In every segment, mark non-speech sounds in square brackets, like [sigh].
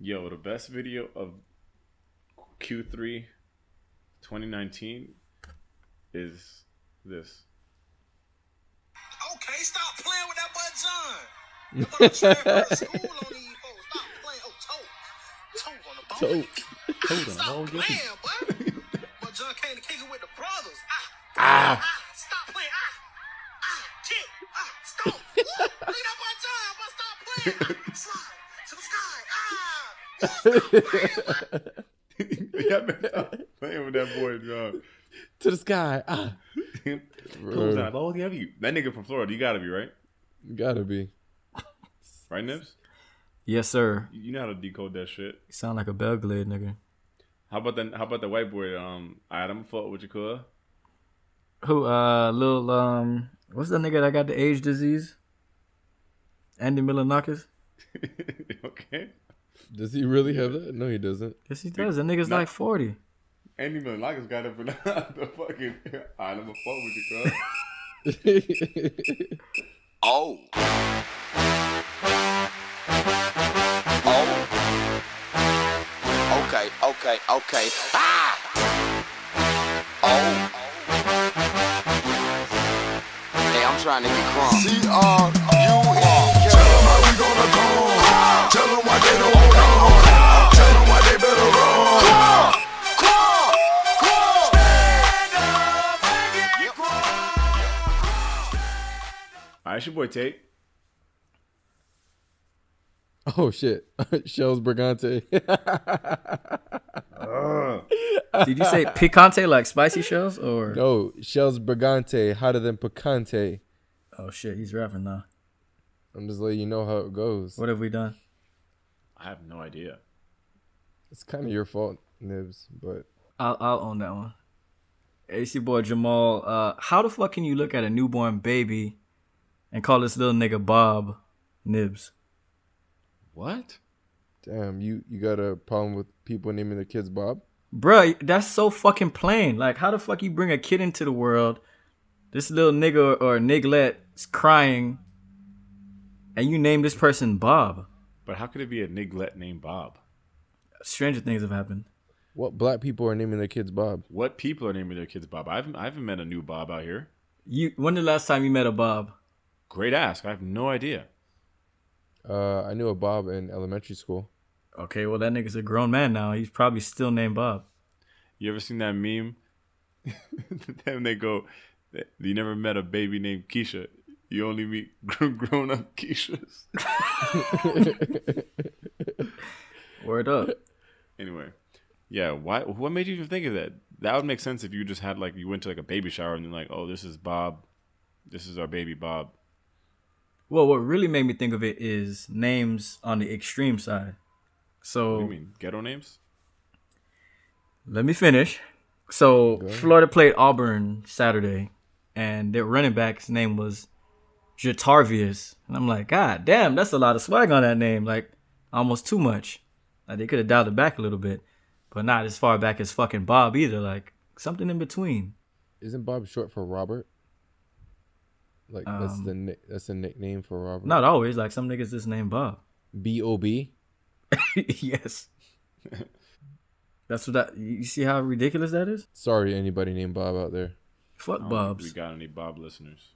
Yo, the best video of Q3 2019 is this. Okay, stop playing with that butt John. You about to transfer on these folks. Stop playing. Oh, toe. Toes on the bone. Toe. Ah, [laughs] Toes on the stop playing, boy. [laughs] but John came to kick it with the brothers. Ah. Ah. Ah. Stop playing. Ah. Ah. Kick. Ah. Stop. Woo. Leave that butt John, but stop playing. Ah. Slide yeah, man, playing [laughs] with that boy, John. to the sky. Ah, Close that ball, have you? That nigga from Florida, you gotta be right, You gotta be. right, Nibs? Yes, sir. You know how to decode that shit. You sound like a Belle Glade nigga. How about the How about the white boy? Um, Adam, fuck with your cool. Who? Uh, little um, what's the nigga that got the age disease? Andy Milonakis. [laughs] okay. Does he really have that? No, he doesn't. Yes, he does. That nigga's Nah. like forty. Andy Milonakis got it for the fucking. Alright, I'ma fuck with you, cuz. [laughs] Oh. Oh. Okay, okay, okay. Ah! Oh. Hey, I'm trying to get crunk. C-R-U-E. Gonna go. Tell 'em why they don't hold on. Tell 'em why they better run. Alright, it's your boy Tate. oh shit, [laughs] Shells Brigante. [laughs] Uh. Did you say picante like spicy shells or? no, Shells Brigante, hotter than picante. Oh shit, he's rapping now. I'm just letting you know how it goes. What have we done? I have no idea. It's kind of your fault, Nibs, but I'll I'll own that one. Hey, it's your boy Jamal. Uh, how the fuck can you look at a newborn baby and call this little nigga Bob Nibs? What? damn, you you got a problem with people naming their kids Bob? Bruh, that's so fucking plain. Like, how the fuck you bring a kid into the world? This little nigga or niglet is crying, and you name this person Bob. But how could it be a niglet named Bob? Stranger things have happened. What black people are naming their kids Bob? What people are naming their kids Bob? I haven't, I haven't met a new Bob out here. You when the last time you met a Bob? Great ask. I have no idea. Uh, I knew a Bob in elementary school. Okay, well that nigga's a grown man now. He's probably still named Bob. You ever seen that meme? [laughs] then they go, "You never met a baby named Keisha. You only meet [laughs] grown up Keishas." [laughs] Word up. Anyway, yeah. Why? What made you even think of that? That would make sense if you just had like you went to like a baby shower and you're like, "Oh, this is Bob. This is our baby Bob." Well, what really made me think of it is names on the extreme side. What So do you mean ghetto names? let me finish. So Florida played Auburn Saturday, and their running back's name was Jatarvius, and I'm like, God damn, that's a lot of swag on that name. Like almost too much. Like they could have dialed it back a little bit, but not as far back as fucking Bob either. Like something in between. Isn't Bob short for Robert? Like that's Um, the that's a nickname for Robert. Not always. Like some niggas just named Bob. B O B. [laughs] yes. That's what that. You see how ridiculous that is? Sorry, anybody named Bob out there. Fuck I Bob's We got any Bob listeners?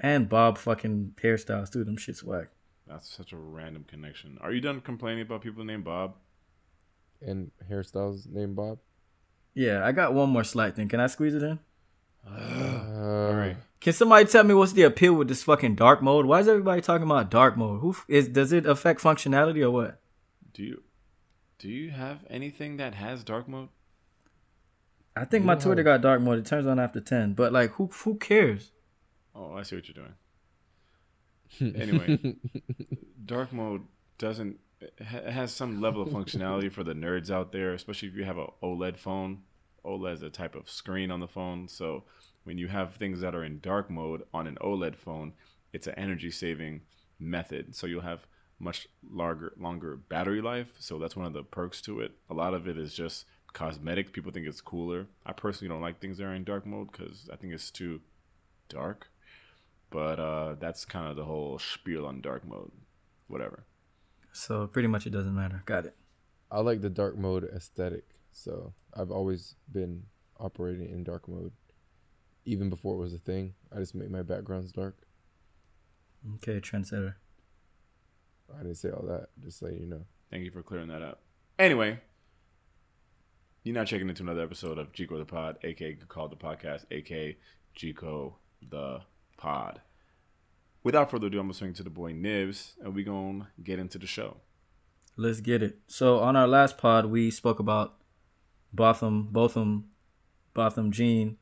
And Bob fucking hairstyles too. Them shit swag. That's such a random connection. Are you done complaining about people named Bob? And hairstyles named Bob. Yeah, I got one more slight thing. Can I squeeze it in? Uh, All right. Can somebody tell me what's the appeal with this fucking dark mode? Why is everybody talking about dark mode? Who f- is? Does it affect functionality or what? Do you do you have anything that has dark mode? I think my Yeah. Twitter got dark mode. It turns on after ten. But like, who who cares? Oh, I see what you're doing. [laughs] Anyway, dark mode doesn't it ha- has some level of functionality for the nerds out there, especially if you have a OLED phone. OLED is a type of screen on the phone, so when you have things that are in dark mode on an OLED phone, it's an energy saving method. So you'll have much larger longer battery life. So that's one of the perks to it. A lot of it is just cosmetic. People think it's cooler. I personally don't like things that are in dark mode because I think it's too dark. But uh, that's kind of the whole spiel on dark mode. Whatever. So pretty much it doesn't matter. Got it. I like the dark mode aesthetic, so I've always been operating in dark mode. Even before it was a thing, I just make my backgrounds dark. Okay, trendsetter. I didn't say all that. Just letting you know. Thank you for clearing that up. Anyway, you're not checking into another episode of Gico the Pod, aka called the podcast, aka Gico the Pod. Without further ado, I'm gonna swing to the boy Nibs, and we're gonna get into the show. Let's get it. So on our last pod, we spoke about Botham, Botham, Botham Jean.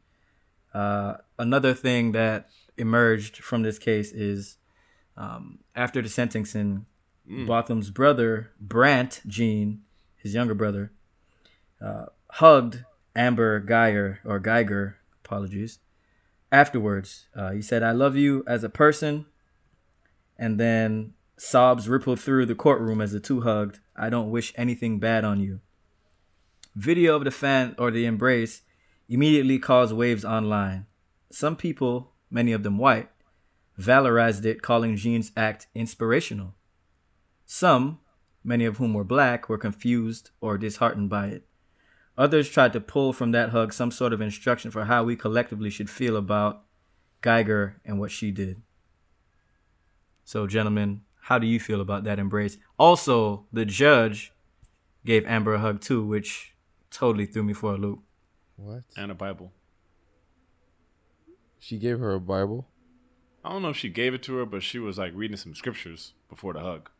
Uh, another thing that emerged from this case is um, after the sentencing, Botham's brother Brandt Jean, his younger brother, uh, hugged Amber Geiger or Geiger, apologies. Afterwards, uh, he said, "I love you as a person," and then sobs rippled through the courtroom as the two hugged. I don't wish anything bad on you. Video of the fan or the embrace immediately caused waves online. Some people, many of them white, valorized it, calling Jean's act inspirational. Some, many of whom were black, were confused or disheartened by it. Others tried to pull from that hug some sort of instruction for how we collectively should feel about Geiger and what she did. So, gentlemen, how do you feel about that embrace? Also, the judge gave Amber a hug too, which totally threw me for a loop. What? And a Bible. She gave her a Bible. I don't know if she gave it to her, but she was like reading some scriptures before the hug.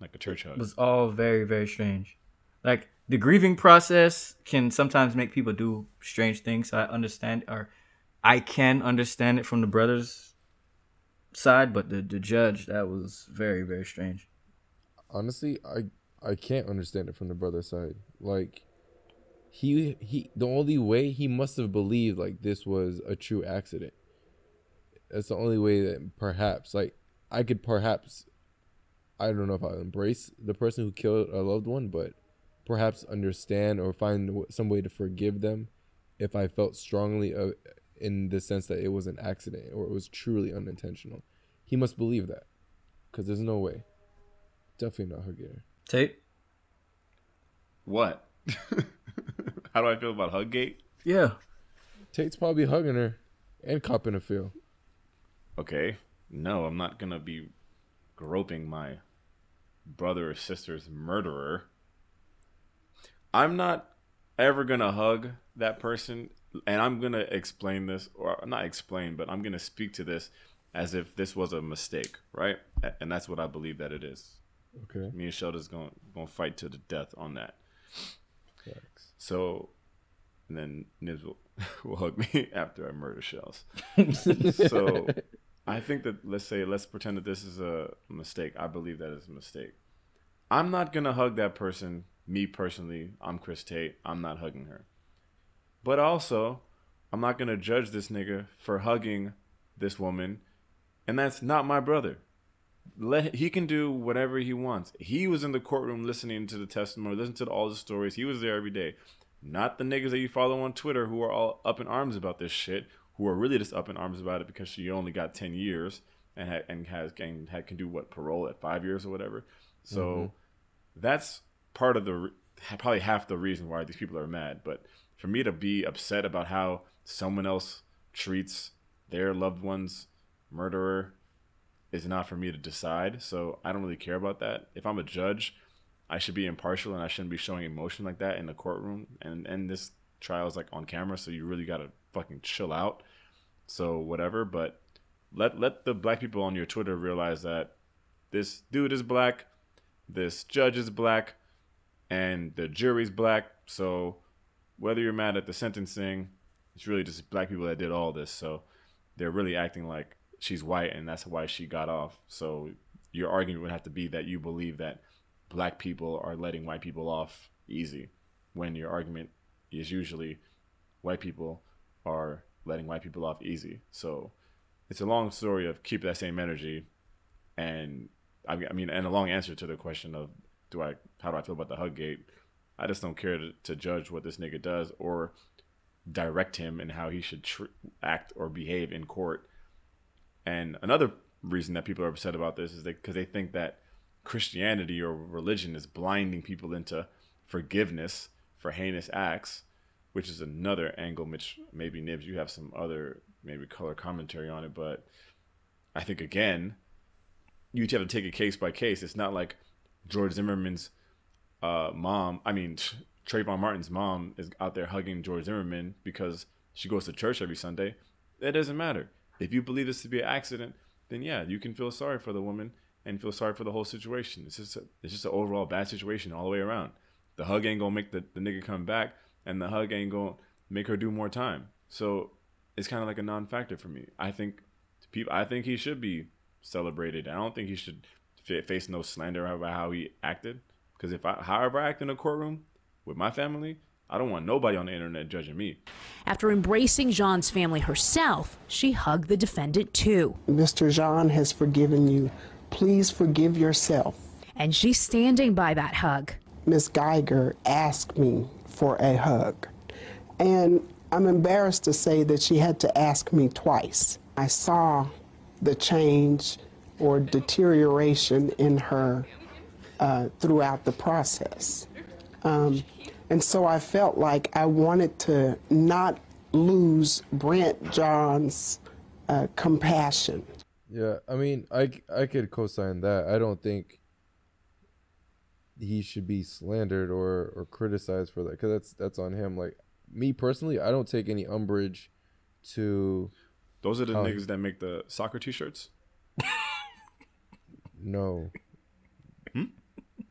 Like a church hug. It was all very, very strange. Like the grieving process can sometimes make people do strange things. I understand, or I can understand it from the brothers' side, but the the judge that was very, very strange. Honestly, I I can't understand it from the brother side. Like he he the only way he must have believed like this was a true accident. That's the only way that perhaps like I could perhaps I don't know if I embrace the person who killed a loved one, but perhaps understand or find some way to forgive them if I felt strongly uh, in the sense that it was an accident or it was truly unintentional. He must believe that because there's no way. Definitely not hugging her. Tate, What? [laughs] How do I feel about Huggate? yeah, Tate's probably hugging her and copping a feel. Okay. No, I'm not gonna be groping my brother or sister's murderer. I'm not ever gonna hug that person, and I'm gonna explain this, or not explain, but I'm gonna speak to this as if this was a mistake, right? And that's what I believe that it is. Okay. Me and Sheldon's gonna gonna fight to the death on that. Facts. So, and then Nibs will, [laughs] will hug me [laughs] after I murder Shells. [laughs] so, I think that let's say let's pretend that this is a mistake. I believe that is a mistake. I'm not gonna hug that person. Me personally, I'm Chris Tate. I'm not hugging her. But also, I'm not gonna judge this nigga for hugging this woman, and that's not my brother. Let he can do whatever he wants. He was in the courtroom listening to the testimony, listening to all the stories. He was there every day. Not the niggas that you follow on Twitter who are all up in arms about this shit, who are really just up in arms about it because she only got ten years and had, and has and had, can do what parole at five years or whatever. So mm-hmm. that's part of the probably half the reason why these people are mad. But for me to be upset about how someone else treats their loved one's murderer is not for me to decide. So I don't really care about that. If I'm a judge, I should be impartial and I shouldn't be showing emotion like that in the courtroom. And and this trial is like on camera, so you really gotta fucking chill out. So whatever, but let let the black people on your Twitter realize that this dude is black, this judge is black, and the jury's black. So whether you're mad at the sentencing, it's really just black people that did all this. So they're really acting like she's white and that's why she got off. So your argument would have to be that you believe that black people are letting white people off easy when your argument is usually white people are letting white people off easy. So it's a long story of keep that same energy and I mean and a long answer to the question of do I how do I feel about the hug gate? I just don't care to, to judge what this nigga does or direct him and how he should tr- act or behave in court. And another reason that people are upset about this is because they think that Christianity or religion is blinding people into forgiveness for heinous acts, which is another angle. Which maybe Nibs, you have some other maybe color commentary on it, but I think again, you have to take it case by case. It's not like George Zimmerman's uh, mom. I mean, [laughs] Trayvon Martin's mom is out there hugging George Zimmerman because she goes to church every Sunday. That doesn't matter. If you believe this to be an accident, then yeah, you can feel sorry for the woman and feel sorry for the whole situation. It's just a, it's just an overall bad situation all the way around. The hug ain't gonna make the, the nigga come back, and the hug ain't gonna make her do more time. So it's kind of like a non-factor for me. I think people. I think he should be celebrated. I don't think he should fa- face no slander about how he acted. Because if I, however I act in a courtroom with my family, I don't want nobody on the internet judging me. After embracing Jean's family herself, she hugged the defendant too. Mr. Jean has forgiven you. Please forgive yourself. And she's standing by that hug. Miss Geiger asked me for a hug. And I'm embarrassed to say that she had to ask me twice. I saw the change or deterioration in her uh, throughout the process. Um, and so I felt like I wanted to not lose Brandt Jean's uh, compassion. Yeah, I mean, I I could co-sign that. I don't think he should be slandered or or criticized for that because that's that's on him. Like me personally, I don't take any umbrage to Those are the Oh. niggas that make the soccer t-shirts. no. Hmm?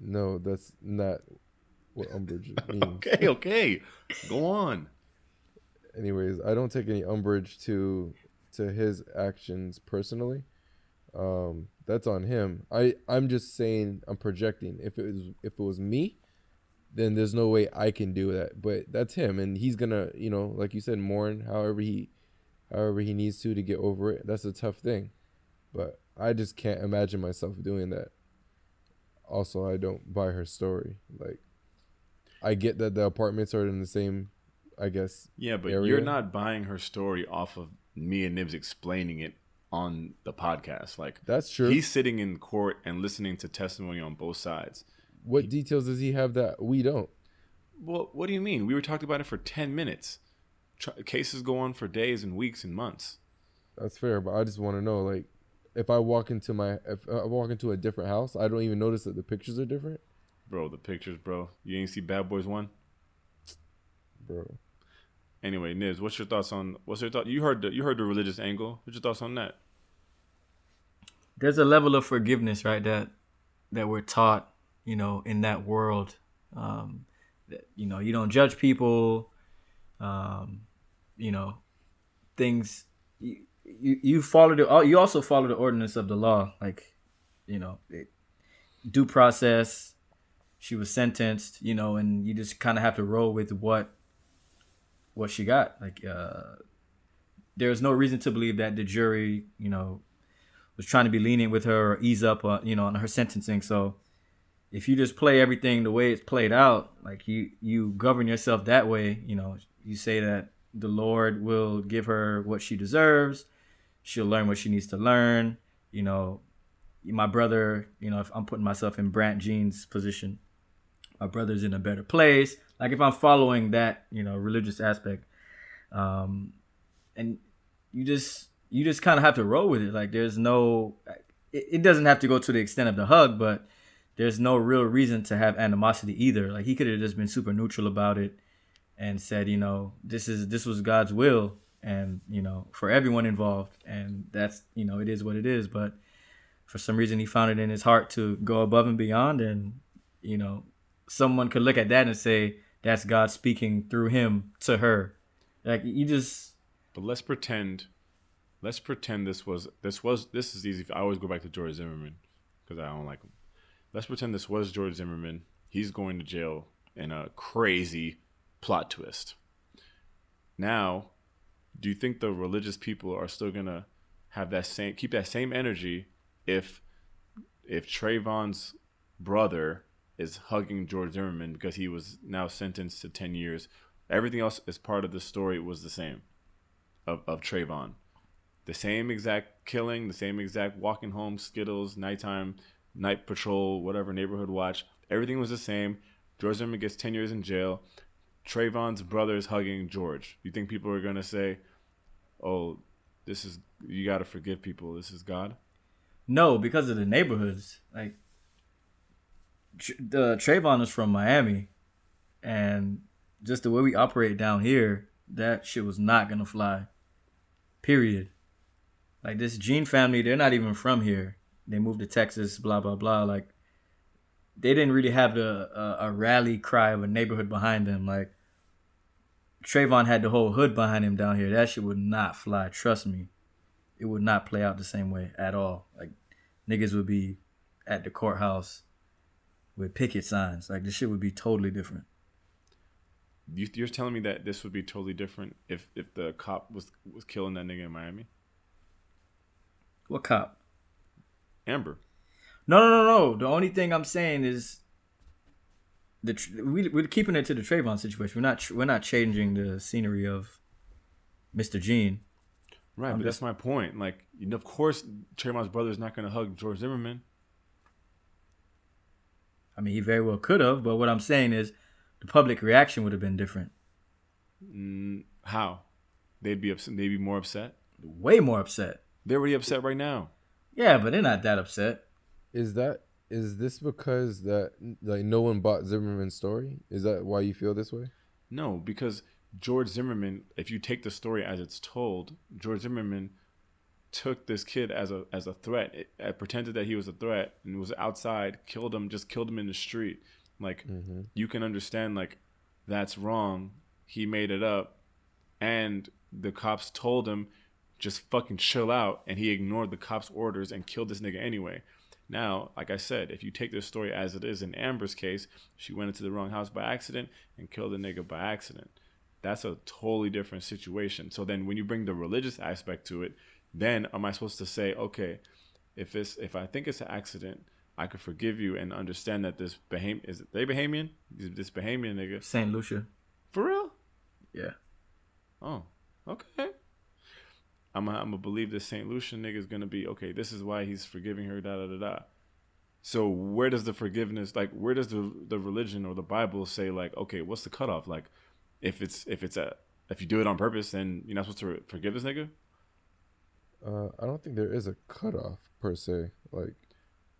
No, that's not what umbrage [laughs] means. Okay, okay, go on. anyways, I don't take any umbrage to to his actions personally. Um, that's on him. I I'm just saying I'm projecting. If it was if it was me, then there's no way I can do that. But that's him, and he's gonna you know like you said mourn however he however he needs to to get over it. That's a tough thing, but I just can't imagine myself doing that. Also, I don't buy her story. Like, I get that the apartments are in the same, I guess, Yeah, but area. you're not buying her story off of me and Nibs explaining it on the podcast. Like That's true. He's sitting in court and listening to testimony on both sides. What details does he have that we don't? Well, what do you mean? We were talking about it for ten minutes. Tr- cases go on for days and weeks and months. That's fair, but I just want to know, like, if I walk into my, if I walk into a different house, I don't even notice that the pictures are different, Bro, the pictures, bro. You ain't see Bad Boys One. bro. Anyway, Nibs, what's your thoughts on? What's your thought? You heard the you heard the religious angle. What's your thoughts on that? there's a level of forgiveness right that that we're taught you know in that world um that you know you don't judge people um you know things you you, follow the you also follow the ordinance of the law like you know it, due process she was sentenced you know and you just kind of have to roll with what what she got like uh there's no reason to believe that the jury you know was trying to be lenient with her or ease up, uh, you know, on her sentencing. So if you just play everything the way it's played out, like you you govern yourself that way, you know, you say that the Lord will give her what she deserves. She'll learn what she needs to learn. You know, my brother, you know, if I'm putting myself in Brandt Jean's position, my brother's in a better place. Like if I'm following that, you know, religious aspect, um, and you just you just kind of have to roll with it. Like there's no, it, it doesn't have to go to the extent of the hug, but there's no real reason to have animosity either. Like he could have just been super neutral about it and said, you know, this is this was God's will, and you know, for everyone involved, and that's you know, it is what it is. But for some reason, he found it in his heart to go above and beyond, and you know, someone could look at that and say that's God speaking through him to her. Like you just But let's pretend, let's pretend this was this was this is easy. I always go back to George Zimmerman because I don't like him. Let's pretend this was George Zimmerman. He's going to jail in a crazy plot twist. Now, do you think the religious people are still gonna have that same keep that same energy if if Trayvon's brother is hugging George Zimmerman because he was now sentenced to ten years? Everything else as part of the story was the same of, of Trayvon. the same exact killing, the same exact walking home, Skittles, nighttime, night patrol, whatever, neighborhood watch. Everything was the same. George Zimmerman gets 10 years in jail. Trayvon's brothers hugging George. You think people are going to say, oh, this is, you got to forgive people. This is God? No, because of the neighborhoods. Like, the Trayvon is from Miami, and just the way we operate down here, that shit was not gonna fly. Period. Like this Jean family, they're not even from here. They moved to Texas, blah blah blah. Like, they didn't really have the a, a rally cry of a neighborhood behind them. Like, Trayvon had the whole hood behind him down here. That shit would not fly. Trust me, it would not play out the same way at all. Like, niggas would be at the courthouse with picket signs. Like this shit would be totally different. You, you're telling me that this would be totally different if, if the cop was, was killing that nigga in Miami? What cop? Amber. No, no, no, no. The only thing I'm saying is the tr- we we're keeping it to the Trayvon situation. We're not tr- we're not changing the scenery of Mr. Jean. Right, I'm but just- that's my point. Like, of course, Trayvon's brother is not going to hug George Zimmerman. I mean, he very well could have, but what I'm saying is the public reaction would have been different. Mm, how? They'd be upset. They'd be more upset. Way more upset. They're already upset right now. Yeah, but they're not that upset. Is that is this because that like no one bought Zimmerman's story? Is that why you feel this way? No, because George Zimmerman, if you take the story as it's told, George Zimmerman took this kid as a as a threat. It, it pretended that he was a threat and was outside, killed him, just killed him in the street. Like mm-hmm. you can understand, like that's wrong. He made it up, and the cops told him just fucking chill out, and he ignored the cops' orders and killed this nigga anyway. Now, like I said, if you take this story as it is in Amber's case, she went into the wrong house by accident and killed a nigga by accident. That's a totally different situation. So then when you bring the religious aspect to it, then am I supposed to say, okay, if it's if I think it's an accident, I could forgive you and understand that this Baham is it they Bahamian? This Bahamian nigga. Saint Lucia. For real? Yeah. Oh, okay. I'm i I'm gonna believe this Saint Lucian nigga is gonna be okay. This is why he's forgiving her. Da da da da. So where does the forgiveness like? Where does the the religion or the Bible say like? Okay, what's the cutoff? Like, if it's if it's a if you do it on purpose, then you're not supposed to forgive this nigga. Uh, I don't think there is a cutoff per se. Like,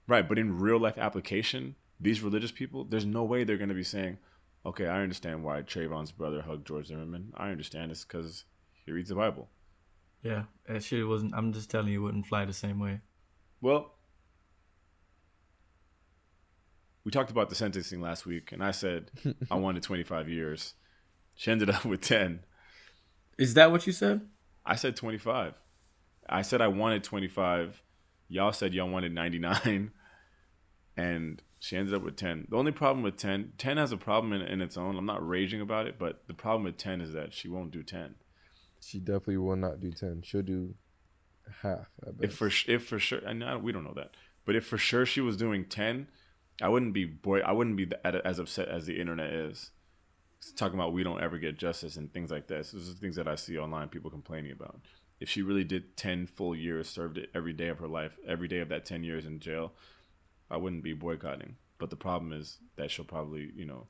Right, but in real life application, these religious people, there's no way they're gonna be saying, okay, I understand why Trayvon's brother hugged George Zimmerman. I understand it's because he reads the Bible. Yeah. That shit wasn't I'm just telling you it wouldn't fly the same way. Well, we talked about the sentencing last week, and I said I [laughs] wanted 25 years. She ended up with 10. Is that what you said? I said 25. I said I wanted 25. Y'all said y'all wanted 99. [laughs] And she ended up with 10. The only problem with 10, 10 has a problem in, in its own. I'm not raging about it, but the problem with 10 is that she won't do 10. She definitely will not do ten. She'll do half. I bet. If for if for sure, and I, we don't know that, but if for sure she was doing ten, I wouldn't be boy. I wouldn't be as upset as the internet is. It's talking about we don't ever get justice and things like this. These are things that I see online, people complaining about. If she really did ten full years, served it every day of her life, every day of that ten years in jail, I wouldn't be boycotting. But the problem is that she'll probably, you know,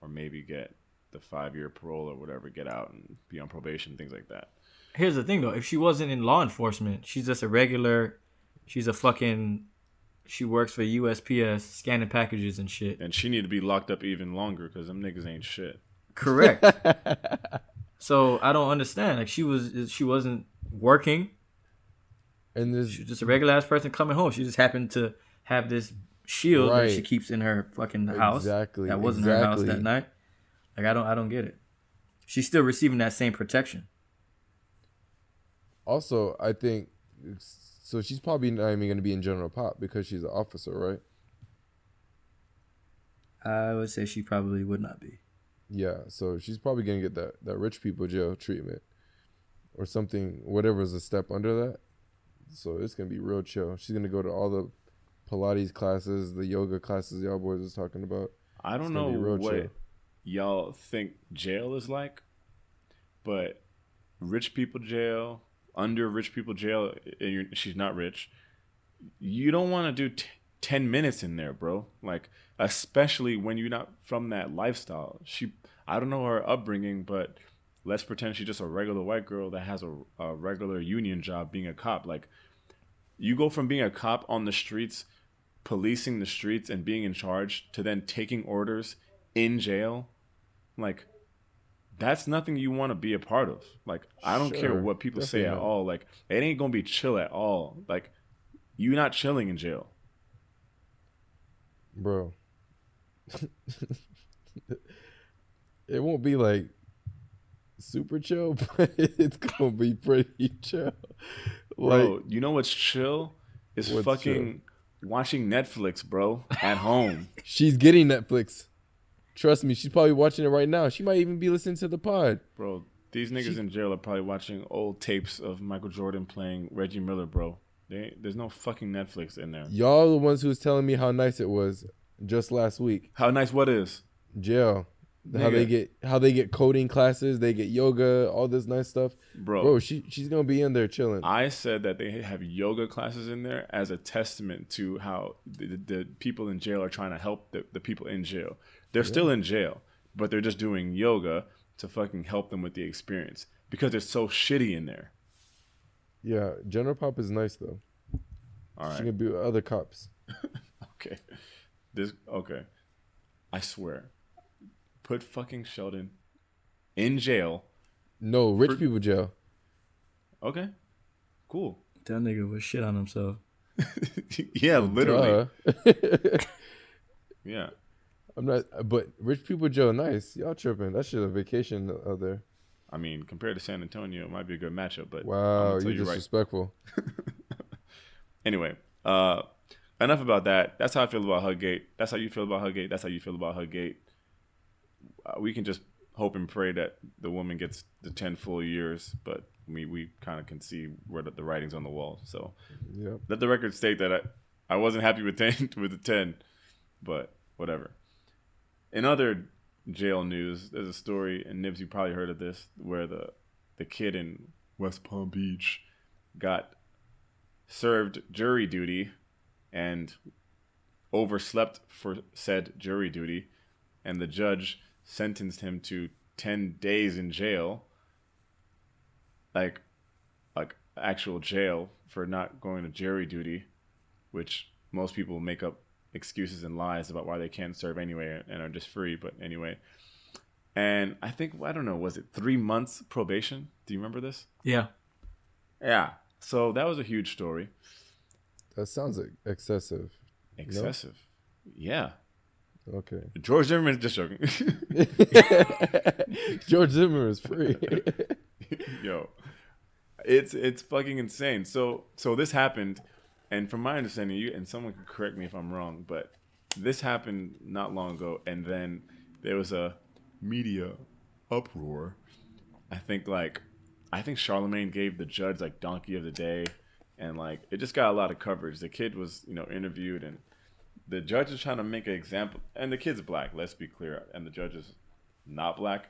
or maybe get the five year parole or whatever, get out and be on probation, things like that. Here's the thing though, if she wasn't in law enforcement, she's just a regular she's a fucking she works for USPS scanning packages and shit. And she need to be locked up even longer because them niggas ain't shit. Correct. [laughs] so I don't understand. Like she was she wasn't working. and there's She was just a regular ass person coming home. She just happened to have this shield that she keeps in her fucking house. Exactly, That wasn't her house that night. Like I don't I don't get it. She's still receiving that same protection. also I think so. She's probably not even going to be in general pop because she's an officer, right? I would say she probably would not be. Yeah, so she's probably gonna get that that rich people jail treatment or something, whatever's a step under that. So it's gonna be real chill. She's gonna go to all the Pilates classes, the yoga classes y'all boys was talking about. I don't It's know be real what chill. Y'all think jail is like, but rich people jail under rich people jail, and she's not rich, you don't want to do t- 10 minutes in there, bro. Like, especially when you're not from that lifestyle. She, I don't know her upbringing, but let's pretend she's just a regular white girl that has a, a regular union job being a cop. Like, you go from being a cop on the streets, policing the streets and being in charge, to then taking orders in jail. Like, that's nothing you want to be a part of. Like, I don't care what people say at all. Like, it ain't gonna be chill at all. Like, you're not chilling in jail. bro. it won't be like super chill, [laughs] but it's gonna be pretty chill. Like, Bro, you know what's chill? Is fucking watching Netflix, bro, at home. [laughs] she's getting Netflix. Trust me, she's probably watching it right now. She might even be listening to the pod. bro, these niggas in jail are probably watching old tapes of Michael Jordan playing Reggie Miller, bro. They there's no fucking Netflix in there. Y'all the ones who was telling me how nice it was just last week. How nice what is? Jail. How they get how they get coding classes, they get yoga, all this nice stuff. Bro, Bro, she she's gonna be in there chilling. I said that they have yoga classes in there as a testament to how the, the people in jail are trying to help the, the people in jail. They're still in jail, but they're just doing yoga to fucking help them with the experience because it's so shitty in there. yeah, General Pop is nice though. All She right. gonna be with other cops. [laughs] Okay. This okay. I swear. Put fucking Sheldon in jail. No, rich For- people jail. Okay. Cool. That nigga was shit on himself. [laughs] yeah, literally. [laughs] Yeah. I'm not, but rich people Joe, nice. Y'all tripping? That shit a vacation out there. I mean, compared to San Antonio, it might be a good matchup, but I'm Wow, you're you right. [laughs] Anyway, uh enough about that. That's how I feel about Huggate. That's how you feel about Huggate. That's how you feel about Huggate. Uh, we can just hope and pray that the woman gets the 10 full years, but we we kind of can see where the, the writing's on the wall. So, Yep. let the record state that I, I wasn't happy with 10 [laughs] with the 10, but whatever. In other jail news, there's a story, and Nibs, you probably heard of this, where the the kid in West Palm Beach got served jury duty and overslept for said jury duty, and the judge sentenced him to 10 days in jail, like like actual jail for not going to jury duty, which most people make up excuses and lies about why they can't serve anyway and are just free. But anyway, and I think I don't know, was it three months probation? Do you remember this? Yeah. Yeah. So that was a huge story. That sounds like excessive. Excessive. Yeah. Okay. George Zimmerman's just joking. [laughs] George Zimmer is free. [laughs] Yo, it's it's fucking insane. So so this happened, and from my understanding, you and someone can correct me if I'm wrong, but this happened not long ago, and then there was a media uproar. I think like I think Charlemagne gave the judge like donkey of the day, and like it just got a lot of coverage. The kid was you know interviewed, and the judge is trying to make an example, and the kid's black. Let's be clear, and the judge is not black.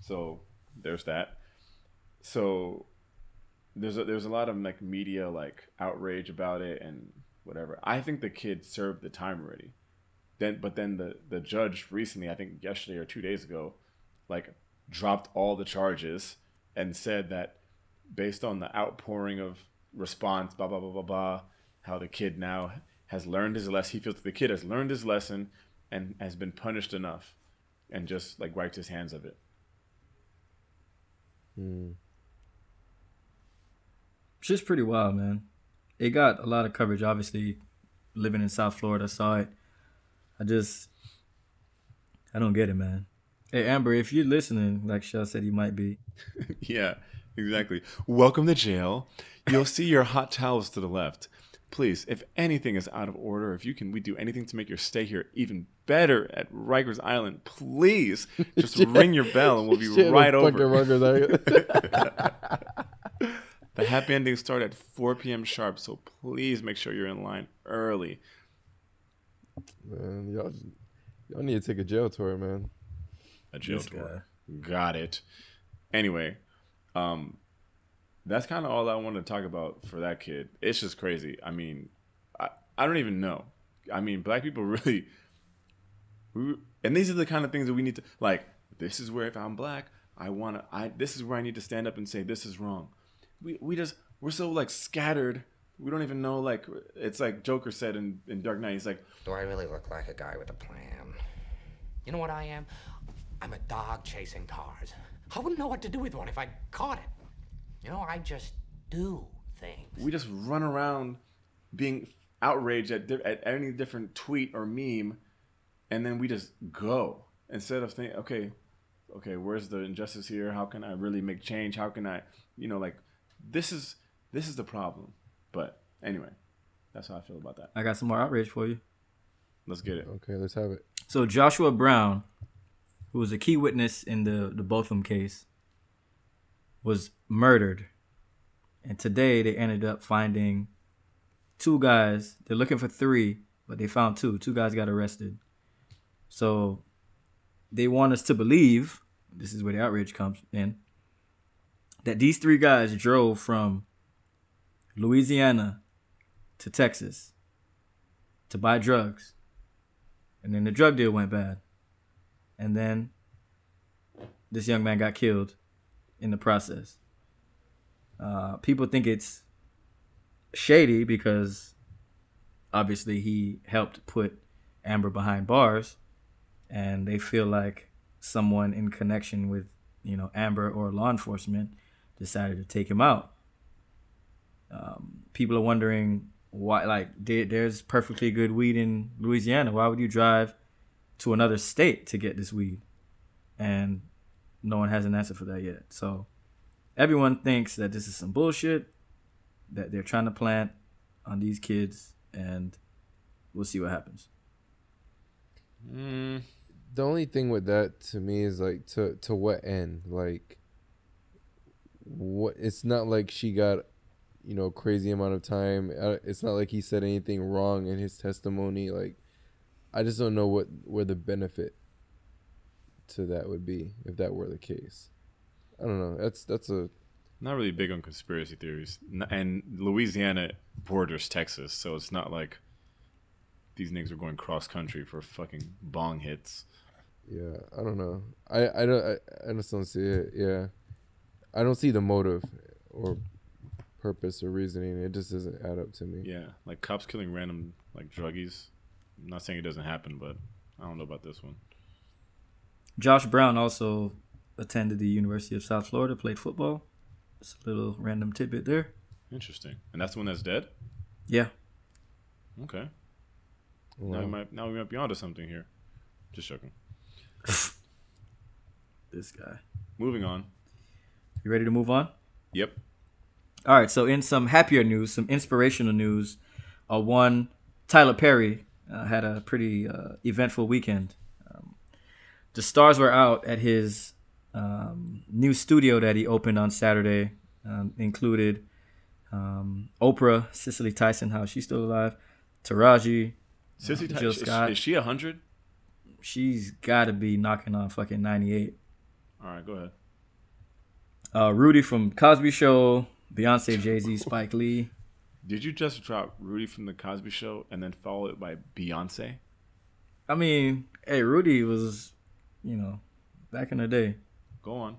So there's that so there's a, there's a lot of like media like outrage about it and whatever. I think the kid served the time already. Then but then the the judge recently, I think yesterday or 2 days ago, like dropped all the charges and said that based on the outpouring of response blah blah blah blah blah how the kid now has learned his lesson. He feels that the kid has learned his lesson and has been punished enough and just like wiped his hands of it. Hmm. Shit's pretty wild, man. It got a lot of coverage. Obviously, living in South Florida, I saw it. I just, I don't get it, man. Hey, Amber, if you're listening, like Shell said, you might be. [laughs] Yeah, exactly. Welcome to jail. You'll see your hot towels to the left. Please, if anything is out of order, if you can, we do anything to make your stay here even better at Rikers Island. Please, [laughs] just ring your bell and we'll be right fucking over. Rutgers. [laughs] The happy endings start at 4 p.m. sharp, so please make sure you're in line early. man, y'all, y'all need to take a jail tour, man. A jail This tour. Got it. Anyway, um, that's kind of all I wanted to talk about for that kid. It's just crazy. I mean, I, I don't even know. I mean, black people [laughs] really, we, and these are the kind of things that we need to like. This is where if I'm black, I want to. I this is where I need to stand up and say this is wrong. We we just we're so like scattered. We don't even know. Like it's like Joker said in in Dark Knight. He's like, Do I really look like a guy with a plan? You know what I am? I'm a dog chasing cars. I wouldn't know what to do with one if I caught it. You know, I just do things. we just run around being outraged at di- at any different tweet or meme, and then we just go instead of thinking, okay, okay, where's the injustice here? How can I really make change? How can I, you know, like this is this is the problem. But anyway, that's how I feel about that. I got some more outrage for you. Let's get it. Okay, let's have it. So Joshua Brown, who was a key witness in the the Botham case, was murdered, and today they ended up finding two guys. They're looking for three, but they found two. Two guys got arrested. So they want us to believe this is where the outrage comes in that these three guys drove from Louisiana to Texas to buy drugs. And then the drug deal went bad. And then this young man got killed in the process. Uh, people think it's shady because obviously he helped put amber behind bars and they feel like someone in connection with you know amber or law enforcement decided to take him out. Um, people are wondering why like there- there's perfectly good weed in louisiana. Why would you drive to another state to get this weed? And no one has an answer for that yet. So everyone thinks that this is some bullshit that they're trying to plant on these kids and we'll see what happens. Mm, The only thing with that to me is like to to what end? Like what it's not like she got you know crazy amount of time. It's not like he said anything wrong in his testimony like I just don't know what where the benefit to that would be if that were the case. I don't know. That's that's a not really big on conspiracy theories, and Louisiana borders Texas, so it's not like these niggas are going cross country for fucking bong hits. yeah, I don't know. I I don't I, I just don't see it. Yeah. I don't see the motive or purpose or reasoning. It just doesn't add up to me. Yeah, like cops killing random like druggies. I'm not saying it doesn't happen, but I don't know about this one. Josh Brown also attended the University of South Florida, played football. Just a little random tidbit there. Interesting, and that's the one that's dead. Yeah. Okay, now we might now we might be onto something here. Just joking. [laughs] This guy. Moving on. You ready to move on? Yep. All right. So, in some happier news, some inspirational news, uh, one Tyler Perry uh, had a pretty uh, eventful weekend. Um, the stars were out at his um, new studio that he opened on Saturday. Um, included um, Oprah, Cicely Tyson, how she's still alive, Taraji. Uh, Jill is, Scott. is she a hundred? She's got to be knocking on fucking 98. All right, go ahead. Uh, Rudy from Cosby Show, Beyonce, Jay Z, Spike Lee. Did you just drop Rudy from the Cosby Show and then follow it by Beyonce? I mean, hey, Rudy was, you know, back in the day. Go on.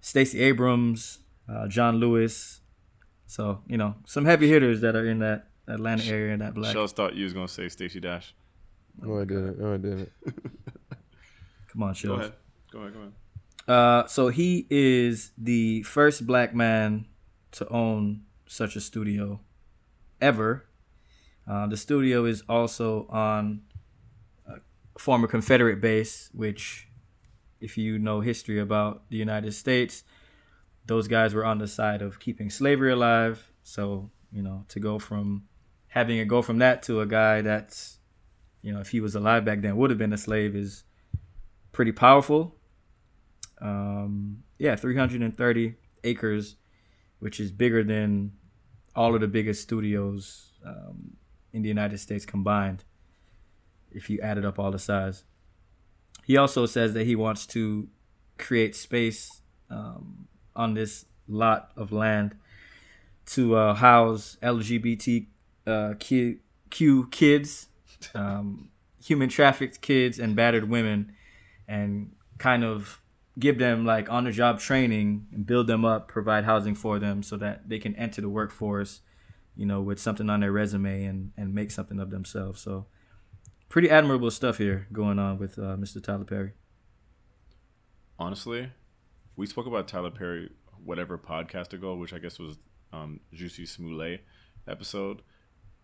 Stacey Abrams, uh, John Lewis. So, you know, some heavy hitters that are in that Atlanta area and that black. Shells thought you was gonna say Stacey Dash. No, I didn't. No, I didn't. Come on, Shells. Go ahead. Go ahead. Go ahead. Uh, so he is the first black man to own such a studio ever. Uh, the studio is also on a former Confederate base, which, if you know history about the United States, those guys were on the side of keeping slavery alive. So, you know, to go from having it go from that to a guy that's, you know, if he was alive back then, would have been a slave is pretty powerful um, yeah, 330 acres, which is bigger than all of the biggest studios um, in the United States combined, if you added up all the size. He also says that he wants to create space um, on this lot of land to uh, house LGBT uh, Q kids, [laughs] um, human trafficked kids, and battered women, and kind of give them like on the job training and build them up, provide housing for them so that they can enter the workforce, you know, with something on their resume and, and make something of themselves. So, pretty admirable stuff here going on with uh, Mr. Tyler Perry. honestly, we spoke about Tyler Perry, whatever podcast ago, which I guess was um, Jussie Smollett episode,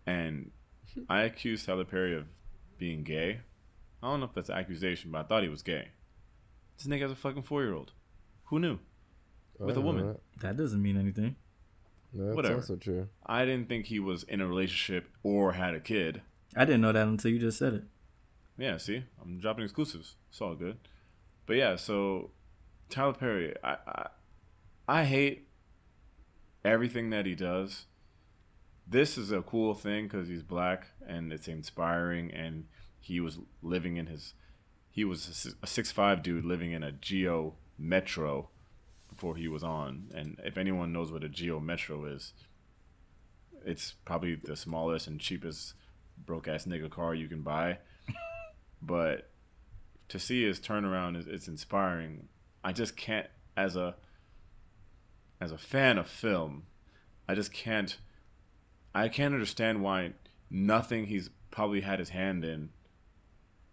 and [laughs] I accused Tyler Perry of being gay. I don't know if that's an accusation, but I thought he was gay. This nigga has a fucking four year old. Who knew? With a woman. that. That doesn't mean anything. No, that's Whatever. also true. I didn't think he was in a relationship or had a kid. I didn't know that until you just said it. Yeah, see, I'm dropping exclusives. It's all good. But yeah, so Tyler Perry, I I, I hate everything that he does. This is a cool thing because he's black and it's inspiring, and he was living in his, he was a si- six five dude living in a Geo Metro before he was on. And if anyone knows what a Geo Metro is, it's probably the smallest and cheapest broke ass nigga car you can buy [laughs] but to see his turnaround is it's inspiring. I just can't as a as a fan of film, I just can't I can't understand why nothing he's probably had his hand in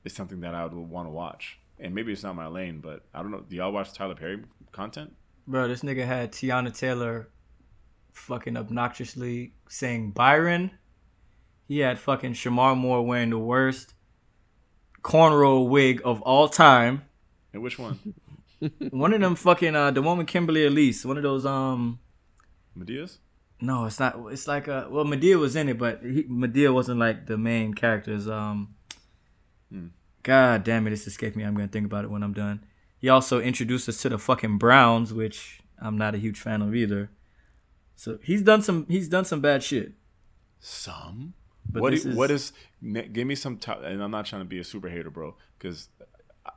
is something that I would want to watch. And maybe it's not my lane, but I don't know. Do y'all watch Tyler Perry content? Bro, this nigga had Teyana Taylor fucking obnoxiously saying Byron. He had fucking Shemar Moore wearing the worst cornrow wig of all time. And which one? [laughs] One of them fucking uh the one with Kimberly Elise, one of those um Madea's? no, it's not it's like a well Madea was in it, but he, Madea wasn't like the main characters. Um God damn it, this escaped me. I'm gonna think about it when I'm done. He also introduced us to the fucking Browns, which I'm not a huge fan of either. So he's done some he's done some bad shit. Some. But what, do, is, what is? Give me some. Ty- and I'm not trying to be a super hater, bro. Because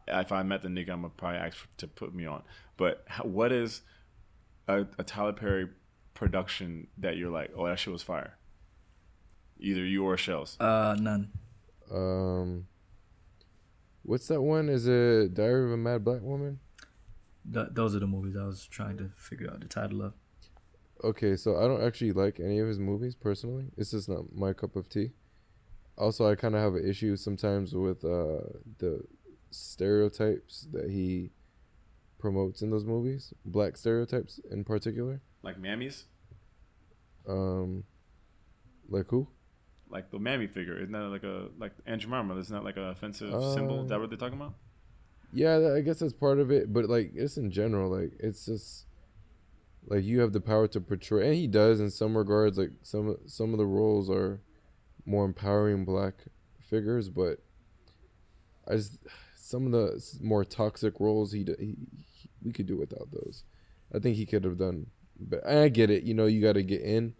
if I met the nigga, I'm gonna probably ask for, to put me on. But how, what is a, a Tyler Perry production that you're like, oh, that shit was fire? Either you or Shells. Uh none. Um, what's that one? Is it Diary of a Mad Black Woman? Th- those are the movies I was trying to figure out the title of. Okay, so I don't actually like any of his movies personally. It's just not my cup of tea. Also, I kind of have an issue sometimes with uh, the stereotypes that he promotes in those movies, black stereotypes in particular. Like mammies, Um, like who? Like the mammy figure. Isn't that like a like Aunt Jemima? Isn't that like an offensive um, symbol? Is that what they're talking about? Yeah, I guess that's part of it, but like it's in general, like it's just like you have the power to portray, and he does in some regards. Like some some of the roles are more empowering black figures, but I just some of the more toxic roles he, he, he we could do without those. I think he could have done, but I get it. You know, you got to get in,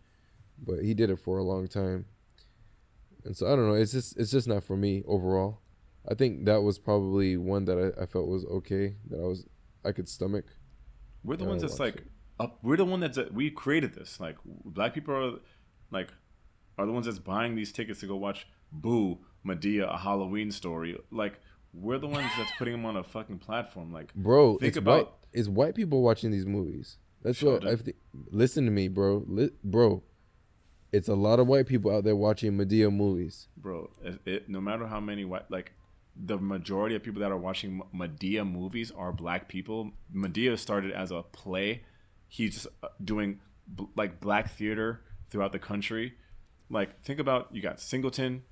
but he did it for a long time, and so I don't know. It's just it's just not for me overall. I think that was probably one that I, I felt was okay that I was I could stomach. We're the ones that's like, up, we're the one that's we created this. Like, black people are like, are the ones that's buying these tickets to go watch Boo Madea, a Halloween story. Like, we're the ones that's putting them on a fucking platform. Like, Bro, Think it's about- white. It's white people watching these movies. That's what. I think. Listen to me, bro. Li- bro, it's a lot of white people out there watching Madea movies. bro, it, no matter how many white, like, the majority of people that are watching Madea movies are black people. Madea started as a play. He's just uh, doing b- like black theater throughout the country. Like, think about you got Singleton,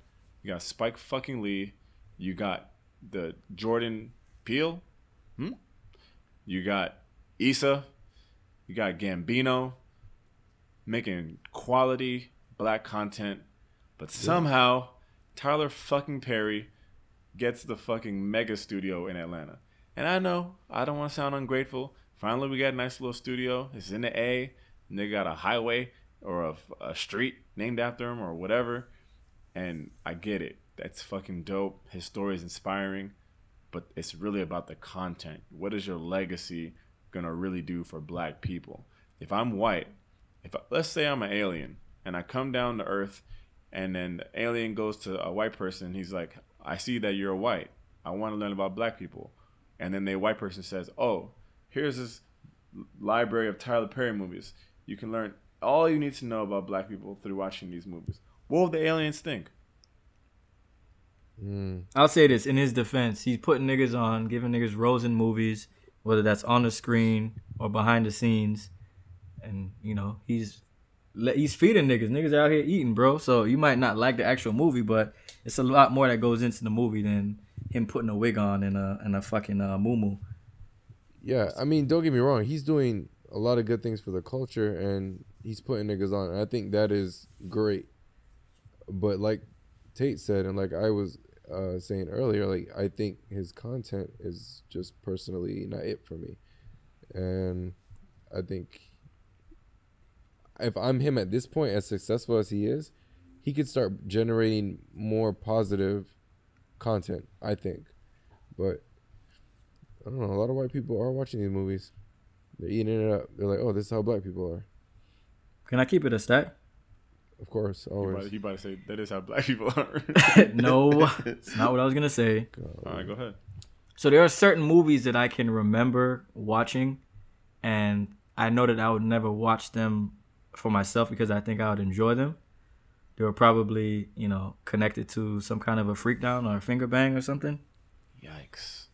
you got Spike fucking Lee, you got the Jordan Peele, hmm? you got Issa, you got Gambino, making quality black content, but somehow Tyler fucking Perry gets the fucking mega studio in Atlanta. And I know I don't want to sound ungrateful. Finally, we got a nice little studio. It's in the A. And they got a highway or a, a street named after him or whatever. And I get it. That's fucking dope. His story is inspiring, but it's really about the content. What is your legacy gonna really do for black people? if I'm white, if I, let's say I'm an alien and I come down to Earth, and then the alien goes to a white person, he's like, I see that you're a white. I want to learn about black people, and then the white person says, Oh, here's this library of Tyler Perry movies. You can learn all you need to know about black people through watching these movies. What will the aliens think? Hmm. I'll say this in his defense, he's putting niggas on, giving niggas roles in movies, whether that's on the screen or behind the scenes, and you know he's he's feeding niggas. Niggas out here eating, bro. So you might not like the actual movie, but it's a lot more that goes into the movie than him putting a wig on and a and a fucking uh, moo Yeah, I mean, don't get me wrong. He's doing a lot of good things for the culture, and he's putting niggas on. And I think that is great. But like Tate said, and like I was uh, saying earlier, like I think his content is just personally not it for me, and I think if I'm him at this point, as successful as he is, he could start generating more positive content. I think, but I don't know. A lot of white people are watching these movies. They're eating it up. They're like, "Oh, this is how black people are." Can I keep it a stack? Of course, He about, always. he about to say that is how black people are. [laughs] no, [laughs] it's not what I was gonna say. All right, go ahead. So there are certain movies that I can remember watching, and I know that I would never watch them for myself because I think I would enjoy them. They were probably, you know, connected to some kind of a freak down or a finger bang or something. Yikes.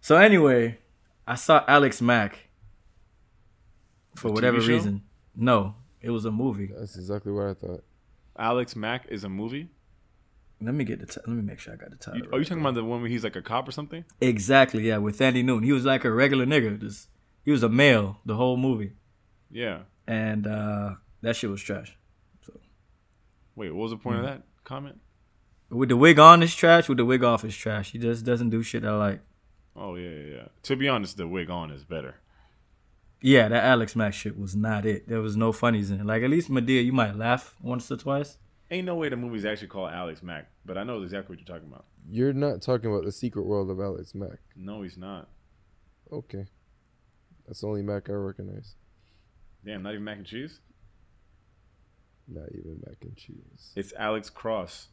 So anyway, I saw Alex Mack for A whatever show? reason. No, it was a movie. That's exactly what I thought. Alex Mack is a movie. Let me get the. T- let me make sure I got the title. You, are you talking about the one where he's like a cop or something? Exactly. Yeah, with Thandie Newton. He was like a regular nigga. Just he was a male the whole movie, Yeah. And uh that shit was trash. Wait, what was the point Hmm. of that comment? With the wig on is trash. With the wig off is trash. He just doesn't do shit I like. Oh yeah, yeah, yeah. To be honest, the wig on is better. Yeah, that Alex Mack shit was not it. There was no funnies in it. Like at least Madea, you might laugh once or twice. Ain't no way the movie's actually called Alex Mack, but I know exactly what you're talking about. You're not talking about the secret world of Alex Mack. No, he's not. Okay, that's the only Mac I recognize. Damn, not even mac and cheese. Not even mac and cheese. It's Alex Cross.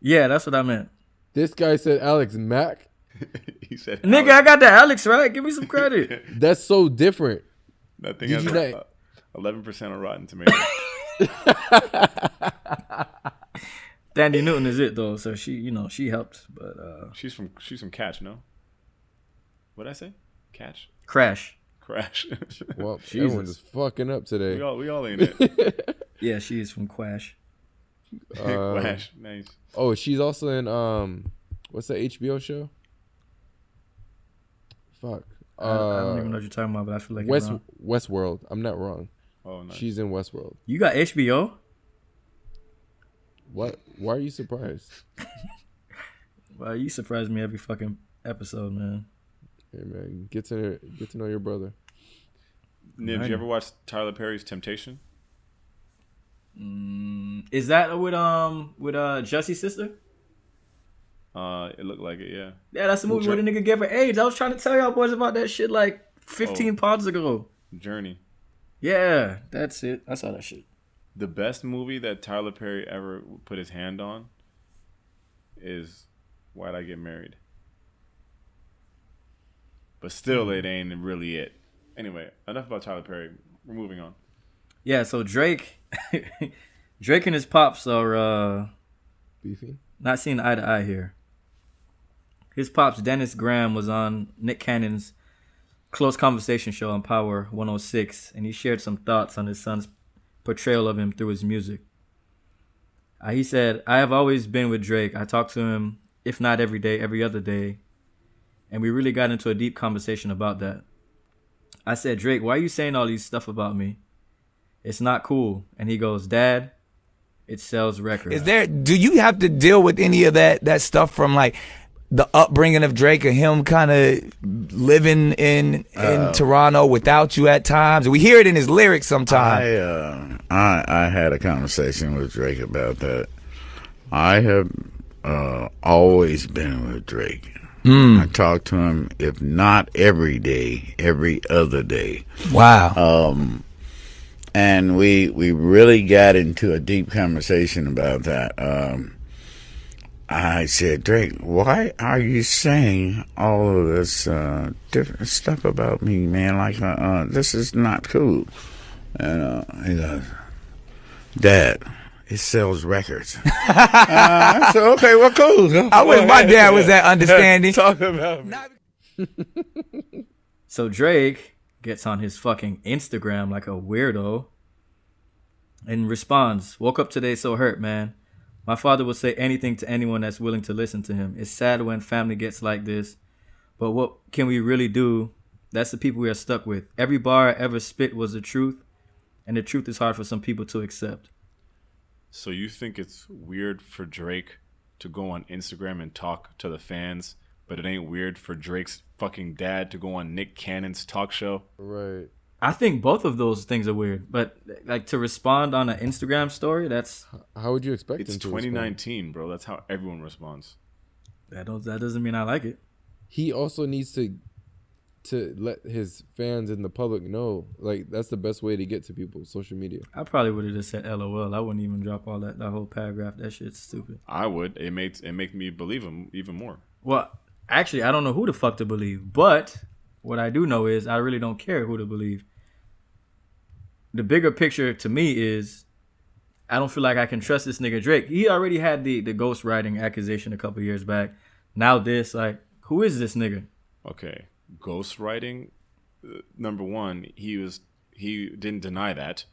Yeah, that's what I meant. This guy said Alex Mac. [laughs] he said, Nigga, I got the Alex right. Give me some credit. [laughs] That's so different. That thing Did has you not- eleven percent on Rotten Tomatoes. [laughs] Thandie Newton is it though, so she, you know, she helped. But uh she's from she's from Catch, no? What would I say? Catch? Crash. Crash. Well, [laughs] Jesus. everyone's just fucking up today. we all we all ain't [laughs] it. Yeah, she is from Quash. [laughs] Um, Crash. Nice. Oh, she's also in um, what's that HBO show? Fuck. I, I don't even know Uh, what you're talking about, but I feel like West you're wrong. Westworld. I'm not wrong. Oh nice. She's in Westworld. You got HBO? What? Why are you surprised? Well, you surprise me every fucking episode, man. Hey man, get to know, get to know your brother. Nib, you ever watch Tyler Perry's Temptation? Mm, is that with um with uh Jussie's sister? Uh, it looked like it. Yeah. Yeah, that's the movie Well, where the nigga gave her AIDS. I was trying to tell y'all boys about that shit like 15 Oh. pods ago. Jurnee. Yeah, that's it. I saw that shit. The best movie that Tyler Perry ever put his hand on is Why'd I Get Married? But still, it ain't really it. Anyway, enough about Tyler Perry. We're moving on. Yeah, so Drake, [laughs] Drake and his pops are uh Beefy. not seeing eye to eye here. His pops, Dennis Graham, was on Nick Cannon's Close Conversation show on Power 106, and he shared some thoughts on his son's portrayal of him through his music. Uh, he said, I have always been with Drake. I talk to him, if not every day, every other day. And we really got into a deep conversation about that. I said, Drake, why are you saying all these stuff about me? It's not cool. And he goes, Dad, it sells records. Is there? Do you have to deal with any of that that stuff from like the upbringing of Drake or him kind of living in in Toronto without you at times? We hear it in his lyrics sometimes. I, uh, I I had a conversation with Drake about that. I have uh, always been with Drake. I talk to him, if not every day, every other day. wow. Um, and we we really got into a deep conversation about that. Um, I said, Drake, why are you saying all of this uh, different stuff about me, man? Like, uh, uh, this is not cool. And uh, he goes, Dad, it sells records. uh, I said, okay, well, cool. I wish my dad was that understanding. [laughs] Talk about me. So Drake gets on his fucking Instagram like a weirdo and responds, Woke up today so hurt, man. My father will say anything to anyone that's willing to listen to him. It's sad when family gets like this, but what can we really do? That's the people we are stuck with. Every bar I ever spit was the truth, and the truth is hard for some people to accept. So you think it's weird for Drake to go on Instagram and talk to the fans, but it ain't weird for Drake's fucking dad to go on Nick Cannon's talk show? Right. I think both of those things are weird, but like to respond on an Instagram story, that's How would you expect It's him to respond? 2019, bro. That's how everyone responds. that don't that doesn't mean I like it. He also needs to to let his fans and the public know. Like that's the best way to get to people. Social media. I probably would have just said LOL. I wouldn't even drop all that that whole paragraph. That shit's stupid. I would. It makes it make me believe him even more. Well, actually, I don't know who the fuck to believe, but what I do know is I really don't care who to believe. The bigger picture to me is I don't feel like I can trust this nigga Drake. He already had the the ghostwriting accusation a couple years back. Now this, like, who is this nigga? Okay, ghostwriting. uh, Number one, he was he didn't deny that,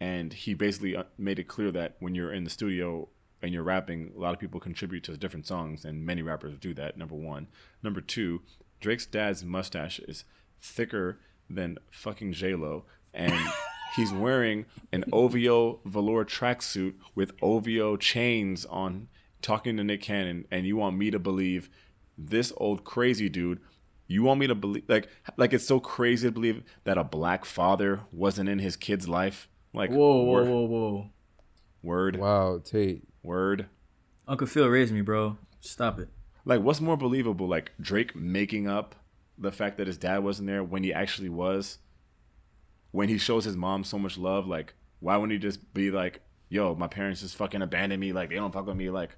and he basically uh, made it clear that when you're in the studio and you're rapping, a lot of people contribute to different songs, and many rappers do that. Number one. Number two, Drake's dad's mustache is thicker than fucking J Lo, and [laughs] he's wearing an OVO velour tracksuit with OVO chains on, talking to Nick Cannon, and you want me to believe this old crazy dude? You want me to believe like like it's so crazy to believe that a black father wasn't in his kid's life? Like Whoa, whoa, word, whoa, whoa. word, Wow, Tate. word. Uncle Phil raised me, bro. Stop it. Like, what's more believable? Like Drake making up the fact that his dad wasn't there when he actually was. When he shows his mom so much love, like, why wouldn't he just be like, "Yo, my parents just fucking abandoned me. Like, they don't fuck with me." Like,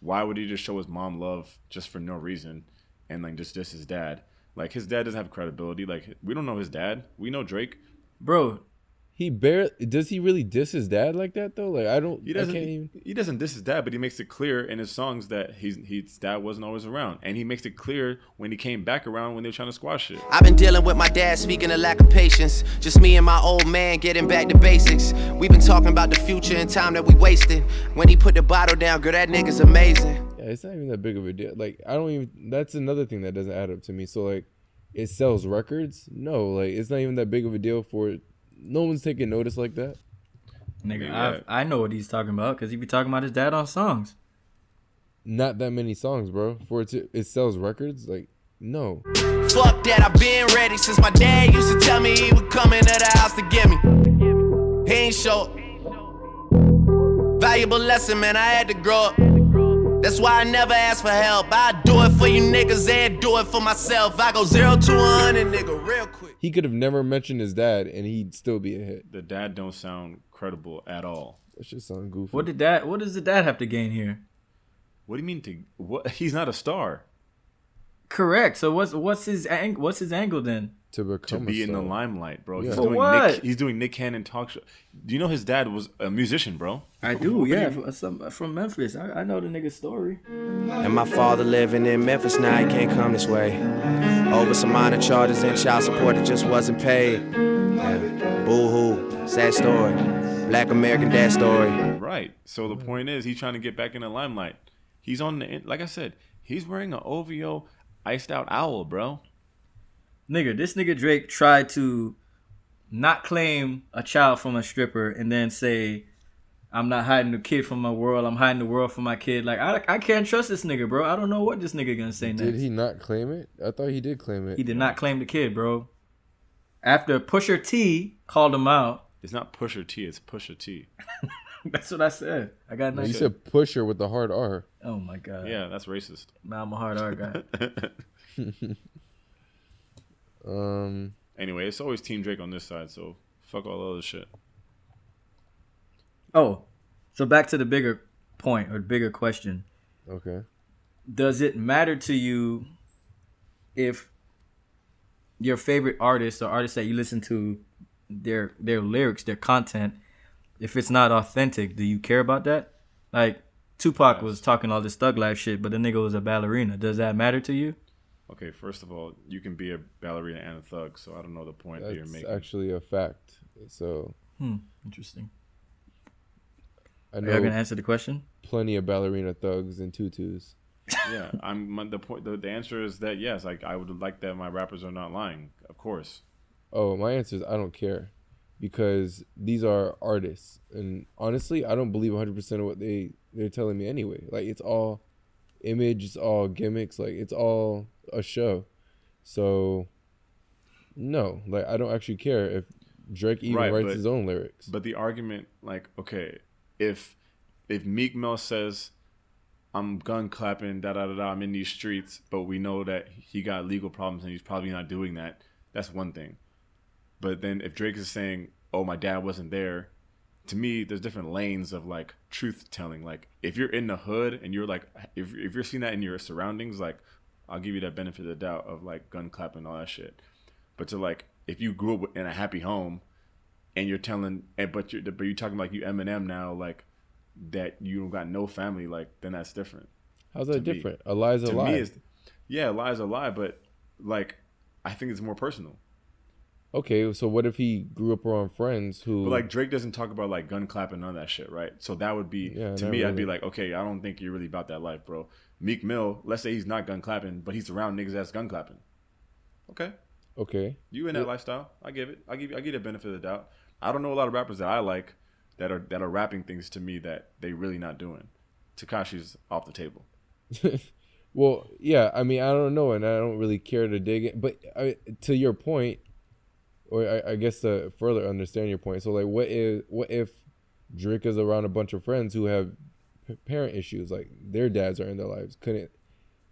why would he just show his mom love just for no reason, and like just diss his dad? Like, his dad doesn't have credibility. Like, we don't know his dad. We know Drake. Bro, He barely does he really diss his dad like that though? Like I don't. He doesn't. can't even. He doesn't diss his dad, but he makes it clear in his songs that he's his dad wasn't always around, and he makes it clear when he came back around when they were trying to squash it. I've been dealing with my dad speaking of lack of patience. Just me and my old man getting back to basics. We've been talking about the future and time that we wasted. When he put the bottle down, girl, that nigga's amazing. Yeah, it's not even that big of a deal. Like I don't even. That's another thing that doesn't add up to me. So like, it sells records. No, like it's not even that big of a deal for. No one's taking notice like that. nigga, Yeah. I, I know what he's talking about because he be talking about his dad on songs. Not that many songs, bro. For it to it sells records. Like no. Fuck that, I've been ready since my dad used to tell me he would come into the house to get me. He ain't show. Valuable lesson, man, I had to grow up. That's why I never ask for help. I do it for you niggas and do it for myself. I go zero to one and nigga real quick. He could have never mentioned his dad, and he'd still be a hit. The dad don't sound credible at all. That shit sound goofy. What did dad? What does the dad have to gain here? What do you mean to what? [laughs] He's not a star Correct. So what's what's his ang- what's his angle then? To to be a in the limelight, bro. Yeah. He's For doing what? Nick. He's doing Nick Cannon talk show. Do you know his dad was a musician, bro? I do, yeah. From, from Memphis, I, I know the nigga's story. And my father living in Memphis now, he can't come this way. Over some minor charges and child support that just wasn't paid. Yeah. Boo hoo, sad story. Black American dad story. Right. So the point is, he's trying to get back in the limelight. He's on the like I said, he's wearing an OVO iced out owl, bro. Nigga, this nigga Drake tried to not claim a child from a stripper and then say, I'm not hiding the kid from my world. I'm hiding the world from my kid. Like I, I can't trust this nigga, bro. I don't know what this nigga gonna say Did next. he not claim it? I thought he did claim it. He did not claim the kid, bro. After Pusher T called him out, It's not Pusher T, it's Pusha T. [laughs] that's what I said. I got No, nothing. you said pusher with the hard R. oh my god. Yeah, that's racist. Man, I'm a hard R guy. [laughs] Um, Anyway, it's always Team Drake on this side, so fuck all the other shit. Oh, so back to the bigger point or bigger question. Okay. Does it matter to you if your favorite artist or artists that you listen to their their lyrics, their content, if it's not authentic, do you care about that? Like Tupac was talking all this thug life shit, but the nigga was a ballerina. Does that matter to you? Okay, first of all, you can be a ballerina and a thug, so I don't know the point that you're That's making. actually a fact. So Hmm. Interesting. I Are know you gonna answer the question? plenty of ballerina thugs and tutus. yeah, I'm my- the point. The, the answer is that yes, like I would like that my rappers are not lying. Of course. Oh, my answer is I don't care because these are artists, and honestly, I don't believe 100 percent of what they they're telling me anyway. Like it's all image, it's all gimmicks, like it's all a show. So no, like I don't actually care if Drake even writes but- his own lyrics. But the argument, like, okay, if if Meek Mill says I'm gun clapping, da da da da, I'm in these streets, but we know that he got legal problems and he's probably not doing that. That's one thing. But then if Drake is saying, "Oh, my dad wasn't there," to me, there's different lanes of like truth telling. Like if you're in the hood and you're like, if if you're seeing that in your surroundings, like I'll give you that benefit of the doubt of like gun clapping and all that shit. But to like, if you grew up in a happy home and you're telling, and but you're but you're talking like you Eminem now, like that you don't got no family, like then that's different. How's that to me. different? A lie's a To lie. Me, is, yeah, a lie is a lie, but like I think it's more personal. Okay, so what if he grew up around friends who But like Drake doesn't talk about like gun clapping none of that shit, right? So that would be Yeah, to me, I'd be like, okay, I don't think you're really about that life, bro. Meek Mill, let's say he's not gun clapping, but he's around niggas that's gun clapping. Okay, Okay. you in that Yeah. lifestyle? I give it. I give. you- I give you the benefit of the doubt. I don't know a lot of rappers that I like that are that are rapping things to me that they really not doing. Tekashi's off the table. [laughs] well, yeah, I mean, I don't know, and I don't really care to dig it. But I, to your point, or I, I guess to further understand your point, so like, what if what if Drake is around a bunch of friends who have parent issues, like their dads are in their lives? Couldn't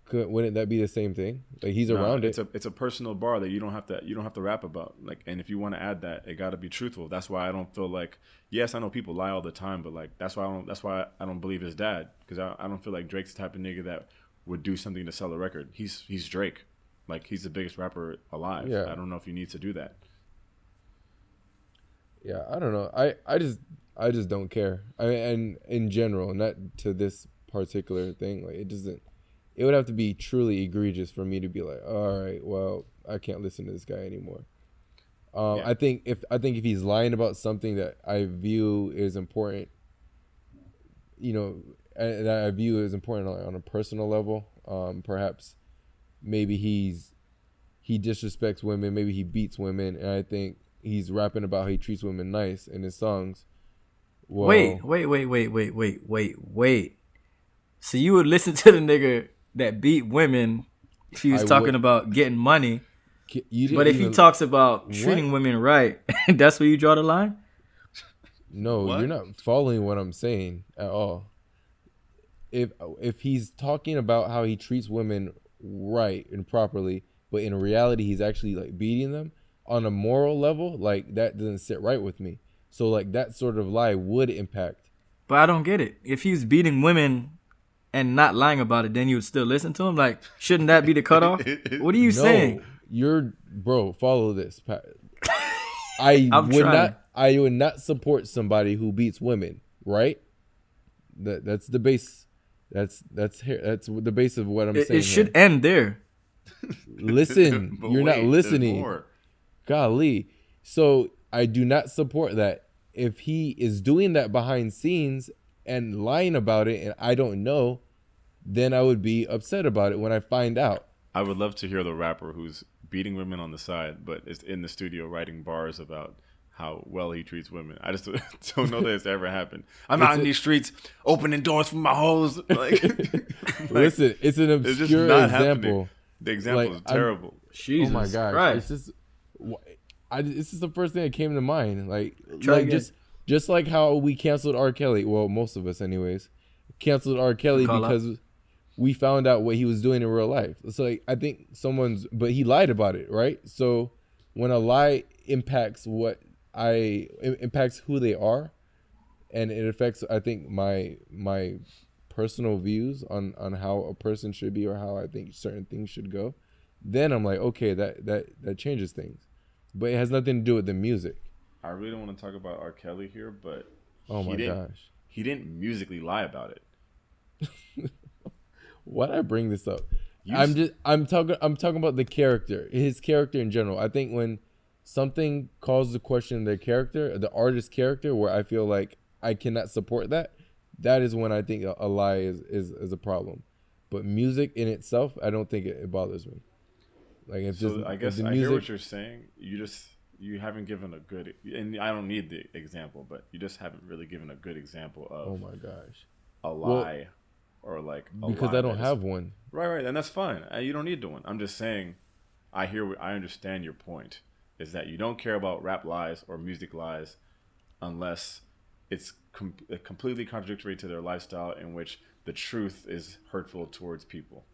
couldn't wouldn't that be the same thing? Like he's No, around it's it. a it's a personal bar that you don't have to you don't have to rap about. Like, and if you want to add that, it got to be truthful. That's why I don't feel like yes, I know people lie all the time, but like that's why I don't that's why I don't believe his dad because I, I don't feel like Drake's the type of nigga that would do something to sell a record. He's he's Drake, like he's the biggest rapper alive. Yeah. I don't know if you need to do that. yeah, I don't know. I I just I just don't care. I and in general, not to this particular thing. Like it doesn't. It would have to be truly egregious for me to be like, all right, well, I can't listen to this guy anymore. Um, Yeah. I think if I think if he's lying about something that I view is important, you know, and that I view as important on, on a personal level, um, perhaps maybe he's he disrespects women, maybe he beats women, and I think he's rapping about how he treats women nice in his songs. Whoa. Wait, wait, wait, wait, wait, wait, wait, wait. So you would listen [laughs] to the nigga that beat women if he was I talking would. about getting money. But if he talks about what? treating women right, [laughs] that's where you draw the line? No, what? you're not following what I'm saying at all. If if he's talking about how he treats women right and properly, but in reality he's actually like beating them on a moral level, like that doesn't sit right with me. So like that sort of lie would impact. But I don't get it. If he's beating women and not lying about it, then you would still listen to him? Like, shouldn't that be the cutoff? [laughs] what are you no, saying? You're bro, follow this. [laughs] I I'm would trying. not I would not support somebody who beats women, right? That that's the base that's that's here that's the base of what I'm It, saying. it should here. end there. listen. [laughs] You're wait, not listening. Golly. So I do not support that. If he is doing that behind scenes and lying about it and I don't know, then I would be upset about it when I find out. I would love to hear the rapper who's beating women on the side, but is in the studio writing bars about how well he treats women. I just [laughs] don't know that it's ever happened. I'm out It's in a- these streets opening doors for my hoes. [laughs] Like, like, [laughs] Listen, it's an it's just obscure not happening. example. The example Like, is I'm- terrible. Jesus oh my gosh. Christ. It's just wh- I this is the first thing that came to mind. Like Try like again. just just like how we canceled R. Kelly. Well, most of us anyways. Canceled R. Kelly Call because we found out what he was doing in real life. So like I think someone's but he lied about it, right? So when a lie impacts what I impacts who they are, and it affects I think my my personal views on on how a person should be or how I think certain things should go, then I'm like, okay, that that that changes things. But it has nothing to do with the music. I really don't want to talk about R. Kelly here, but Oh he my didn't- gosh. he didn't musically lie about it. [laughs] Why'd I bring this up? You I'm just I'm talking I'm talking about the character, his character in general. I think when something calls the question of their character, the artist's character, where I feel like I cannot support that, that is when I think a, a lie is, is is a problem. But music in itself, I don't think it, it bothers me. Like it's So just I guess the I hear what you're saying. You just you haven't given a good, and I don't need the example, but you just haven't really given a good example of oh my gosh. a Well, lie or like a because lie I don't have one. Right, right, and that's fine. Uh, You don't need the one. I'm just saying, I hear, I understand your point. Is that you don't care about rap lies or music lies, unless it's com- uh, completely contradictory to their lifestyle, in which the truth is hurtful towards people.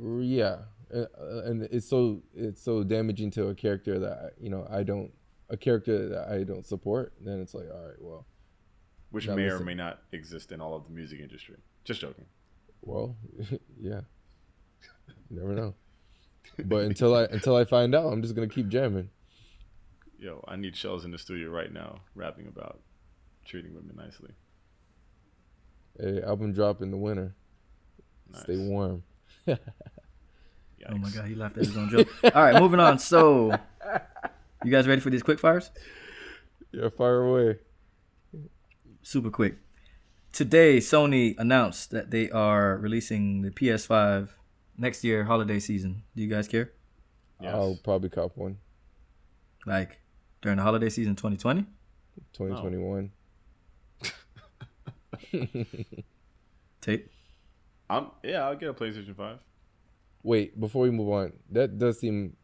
Yeah, uh, and it's so it's so damaging to a character that you know I don't a character that I don't support. Then it's like, all right, well, which may or may not exist in all of the music industry. Just joking. well, [laughs] yeah, never know. But until I until I find out, I'm just gonna keep jamming. Yo, I need shells in the studio right now, rapping about treating women nicely. Hey, album drop in the winter. Stay warm. [laughs] Oh my god, he laughed at his own joke. All right, moving on. So, you guys ready for these quick fires? Yeah, fire away. Super quick. Today, Sony announced that they are releasing the PS5 next year holiday season. Do you guys care? I'll probably cop one. Like during the holiday season 2020? 2021. Tape. I'm yeah, I'll get a PlayStation Five. Wait, before we move on, that does seem.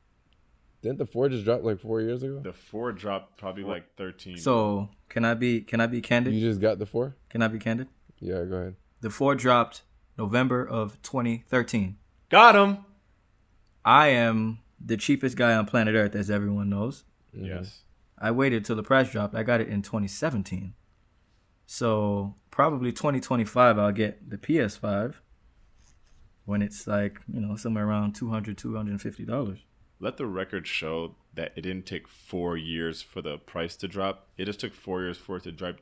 Didn't the four just drop like four years ago? The four dropped probably like thirteen. So, can I be can I be candid? You just got the four? Can I be candid? Yeah, go ahead. The 4 dropped November of 2013. Got him. I am the cheapest guy on planet Earth, as everyone knows. Mm-hmm. Yes. I waited till the price dropped. I got it in 2017. So probably 2025, I'll get the PS5 when it's like, you know, somewhere around 200 $250. Let the record show that it didn't take four years for the price to drop. It just took four years for it to drop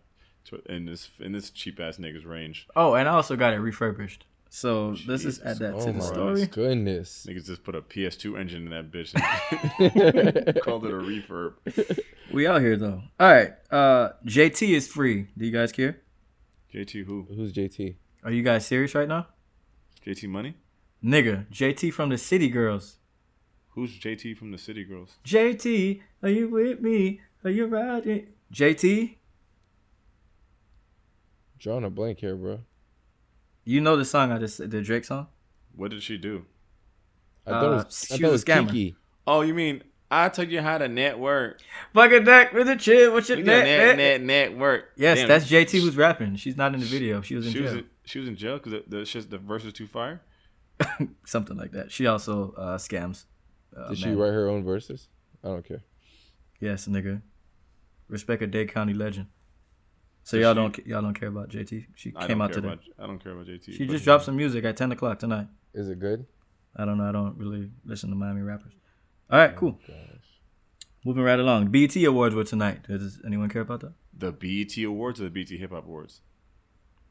to, in this in this cheap ass nigga's range. Oh, and I also got it refurbished. So let's just add that Oh to the my story. goodness. Niggas just put a PS2 engine in that bitch and [laughs] called it a refurb. We out here though. All right. Uh JT is free. Do you guys care? JT who? Who's JT? Are you guys serious right now? JT Money? Nigga, JT from the City Girls. Who's JT from the City Girls? JT, are you with me? Are you riding? JT, Drawing a blank here, bro. you know the song I just said, the Drake song? What did she do? I thought it Uh, was, she I thought it was was. Kiki. Oh, you mean I told you how to network? Fuck a deck with a chill. What's your You net, got net, net, network. Yes, Damn. that's JT who's rapping. She's not in the video. She was in She jail. was in, she was in jail because the, the shit- the verse was too fire. [laughs] Something like that. She also uh, scams. Uh, Did she write her own verses? I don't care. Yes, nigga. Respect a Dade County legend. So Does y'all she- don't y'all don't care about JT. She I came out today. About, I don't care about JT. She just dropped some music at ten o'clock tonight. Is it good? I don't know. I don't really listen to Miami rappers. All right, cool. Moving right along. BET Awards were tonight. Does anyone care about that? the BET Awards or the BET Hip Hop Awards.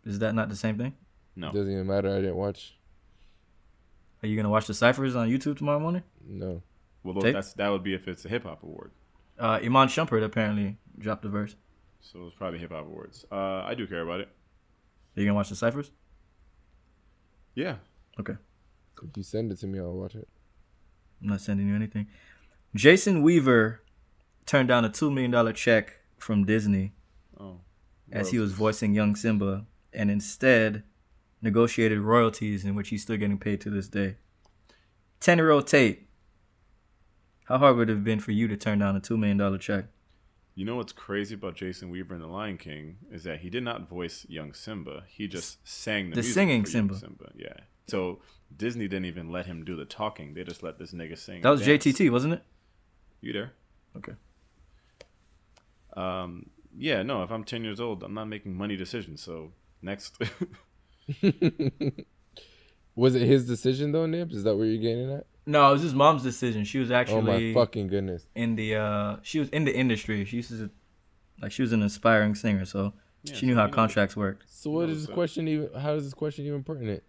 Is that not the same thing? No. Doesn't even matter. I didn't watch. Are you gonna watch the ciphers on YouTube tomorrow morning? No. Well, look, Tape? that's that would be if it's a hip hop award. Uh, Iman Shumpert apparently dropped a verse. So it's probably hip hop awards. Uh, I do care about it. Are you gonna watch the ciphers? Yeah. Okay. If you send it to me, I'll watch it. I'm not sending you anything. Jason Weaver turned down a two million dollar check from Disney Oh. as he was voicing young Simba, and instead negotiated royalties in which he's still getting paid to this day. Ten year old Tate, how hard would it have been for you to turn down a two million dollar check? You know what's crazy about Jason Weaver in The Lion King is that he did not voice young Simba. He just sang the, The singing Simba. Simba. Yeah. So Disney didn't even let him do the talking. They just let this nigga sing. That was dance. JTT, wasn't it? You there? Okay. Um, Yeah, no. If I'm 10 years old, I'm not making money decisions. So next, [laughs] Was it his decision though, Nibs? Is that where you're getting at? No, it was his mom's decision. She was actually Oh actually my fucking goodness. in the uh she was in the industry. She used to like she was an aspiring singer, so she knew how contracts worked. So what is this question even? How is this question even pertinent?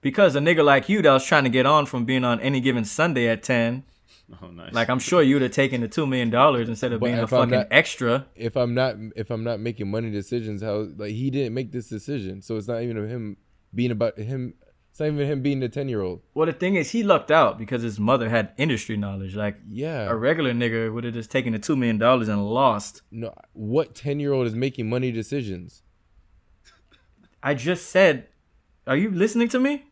Because a nigga like you that was trying to get on from being on any given Sunday at ten, [laughs] oh nice. like I'm sure you'd have taken the two million dollars instead of But being a fucking not- extra. If I'm not, if I'm not making money decisions, how like he didn't make this decision, so it's not even him being about him. It's not even him being the ten year old. Well, the thing is, he lucked out because his mother had industry knowledge. Like, Yeah. a regular nigga would have just taken the two million dollars and lost. No, what ten year old is making money decisions? I just said, are you listening to me?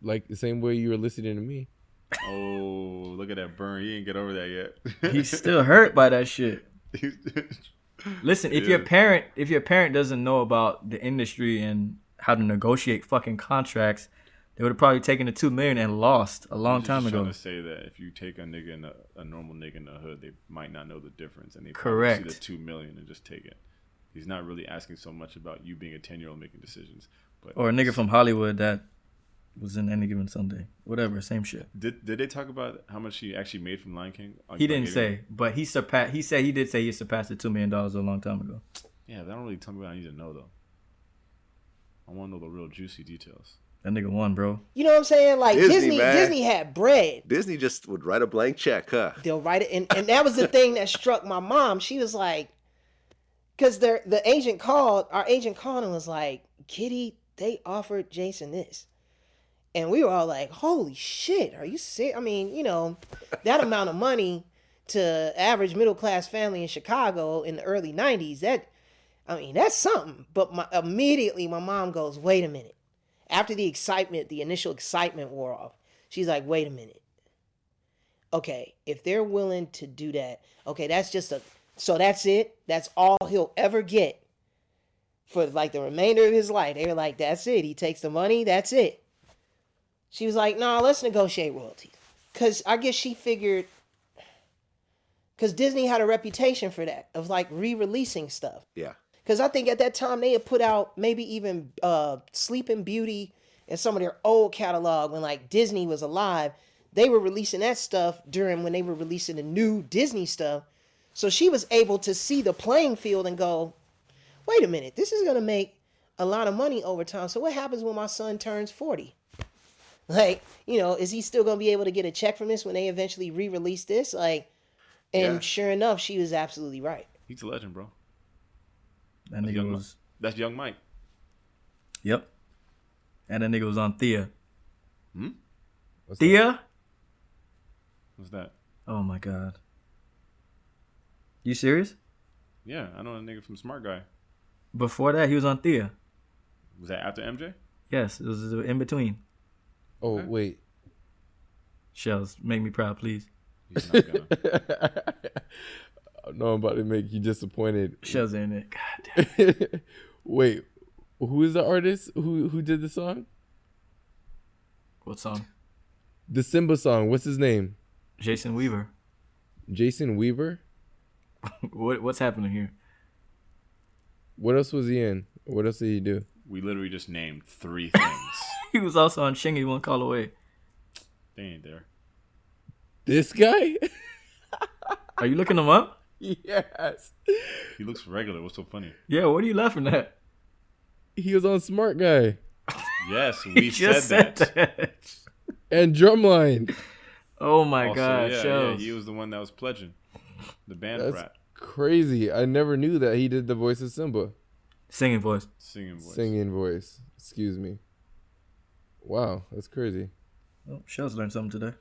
Like the same way you were listening to me. Oh, look at that burn. He didn't get over that yet. He's [laughs] still hurt by that shit. [laughs] Listen, if your parent if your parent doesn't know about the industry and how to negotiate fucking contracts, they would have probably taken the two million and lost a long time just ago. To say that if you take a nigga in a, a normal nigga in the hood, they might not know the difference, and they Correct. see the two million and just take it. He's not really asking so much about you being a ten year old making decisions, but Or a nigga from Hollywood that was in any given Sunday. Whatever, same shit. Did did they talk about how much he actually made from Lion King? on- He didn't getting- say, but he surpassed. He said he did say he surpassed the two million dollars a long time ago. Yeah, that don't really tell me what I need to know though. I want to know the real juicy details. That nigga won, bro. You know what I'm saying? Like Disney, Disney. Disney, had bread. Disney just would write a blank check, huh? They'll write it, and, and that was the thing that struck my mom. She was like, because the the agent called, our agent called and was like, Kitty, they offered Jason this, and we were all like, Holy shit, are you sick? I mean, you know, that amount of money to average middle class family in Chicago in the early '90s. That, I mean, that's something. But my, immediately, my mom goes, Wait a minute. After the excitement, the initial excitement wore off, she's like, Wait a minute okay, if they're willing to do that, okay, that's just a so that's it. That's all he'll ever get for like the remainder of his life. They were like, that's it. He takes the money, that's it. She was like, nah, let's negotiate royalties. Cause I guess she figured because Disney had a reputation for that, of like re-releasing stuff. Yeah. Because I think at that time they had put out maybe even uh, Sleeping Beauty and some of their old catalog when like Disney was alive. They were releasing that stuff during when they were releasing the new Disney stuff. So she was able to see the playing field and go, wait a minute, this is going to make a lot of money over time. So what happens when my son turns 40? Like, you know, is he still going to be able to get a check from this when they eventually re release this? Like, and Yeah. sure enough, she was absolutely right. He's a legend, bro. That That's nigga young, was. that's young Mike. Yep. And that nigga was on Thea. Hmm? Thea? What's that? Oh my god. You serious? Yeah, I know a nigga from Smart Guy. Before that, he was on Thea. Was that after MJ? Yes, it was in between. Oh wait, Shells, make me proud, please. He's not gonna. [laughs] no, I'm about to make you disappointed. Shells in it. God damn. [laughs] wait, who is the artist who who did the song? What song? The Simba song. What's his name? Jason Weaver. Jason Weaver. [laughs] what what's happening here? What else was he in? What else did he do? We literally just named three things. [laughs] He was also on Chingy One Call Away. they ain't there. This guy? [laughs] Are you looking him up? yes. He looks regular. What's so funny? Yeah, what are you laughing at? He was on Smart Guy Yes, [laughs] He we said just that. that. and Drumline. Oh my Also, god, yeah, yeah, he was the one that was pledging the band That's frat crazy. I never knew that he did the voice of Simba. Singing voice. singing voice. Singing voice. Excuse me. Wow, that's crazy. Oh, Shells learned something today.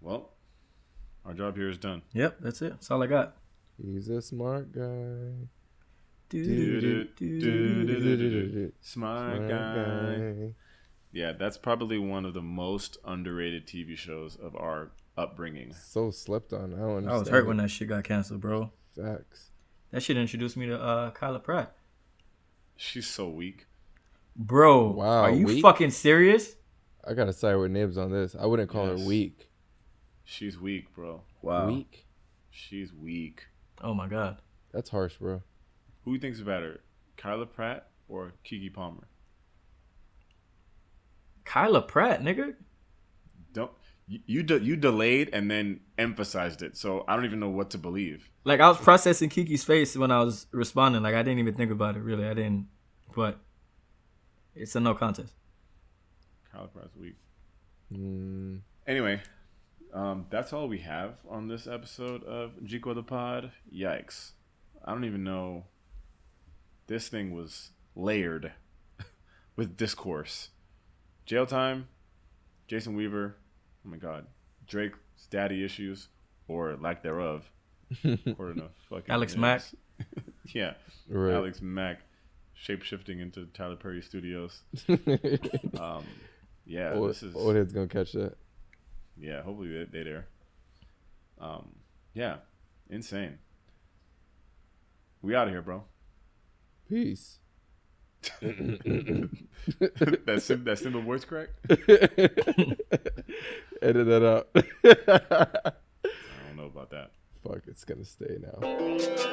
Well, our job here is done. Yep, that's it. That's all I got. He's a smart guy. Smart guy. Yeah, that's probably one of the most underrated TV shows of our upbringing. So slept on. I don't understand. I was hurt when that shit got canceled, bro. Facts. That shit introduced me to uh Kyla Pratt. She's so weak. Bro, Wow, are you weak? fucking serious? I gotta side with Nibs on this. I wouldn't call Yes. her weak. She's weak, bro. Wow. Weak? She's weak. Oh my god. That's harsh, bro. Who do you think's better, Kyla Pratt or Keke Palmer? Kyla Pratt, nigga. Don't you you, de- you delayed and then emphasized it, so I don't even know what to believe. Like I was processing Keke's face when I was responding. Like I didn't even think about it. Really, I didn't. But it's a no contest. Kyla Pratt's weak. Mm, Anyway, um, that's all we have on this episode of Jico the Pod. Yikes. I don't even know. This thing was layered [laughs] with discourse. Jail time, Jason Weaver, oh my god, Drake's daddy issues, or lack thereof, [laughs] according to fucking Alex Mack. [laughs] yeah, Right. Alex Mack, shape shifting into Tyler Perry Studios. [laughs] um, yeah, old, this is head's gonna catch that. yeah, hopefully they they there. Um, yeah, insane. We out of here, bro. Peace. [laughs] that sim- that simple voice crack. [laughs] Edit that out. I don't know about that. Fuck, it's gonna stay now.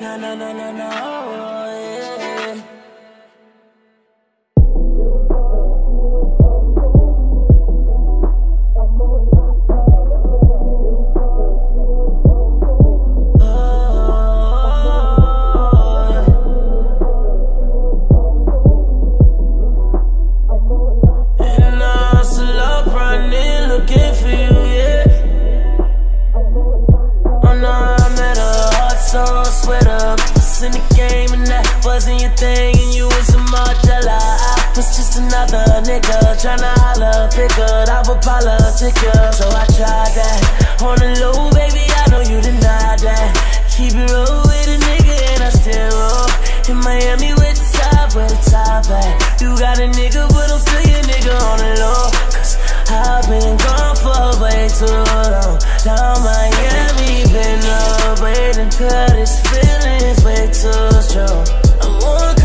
No, no, no, no, no. Yeah. Wasn't your thing, and you was a Margiela. I was just another nigga tryna holler, figured I would politic so I tried that. On the low, baby, I know you deny that. Keep it real with a nigga, and I still roll. In Miami with the top, where the top at. You got a nigga, but I'm still your nigga on the low. Cause I've been gone for way too long. Now Miami been up waiting, cause wanna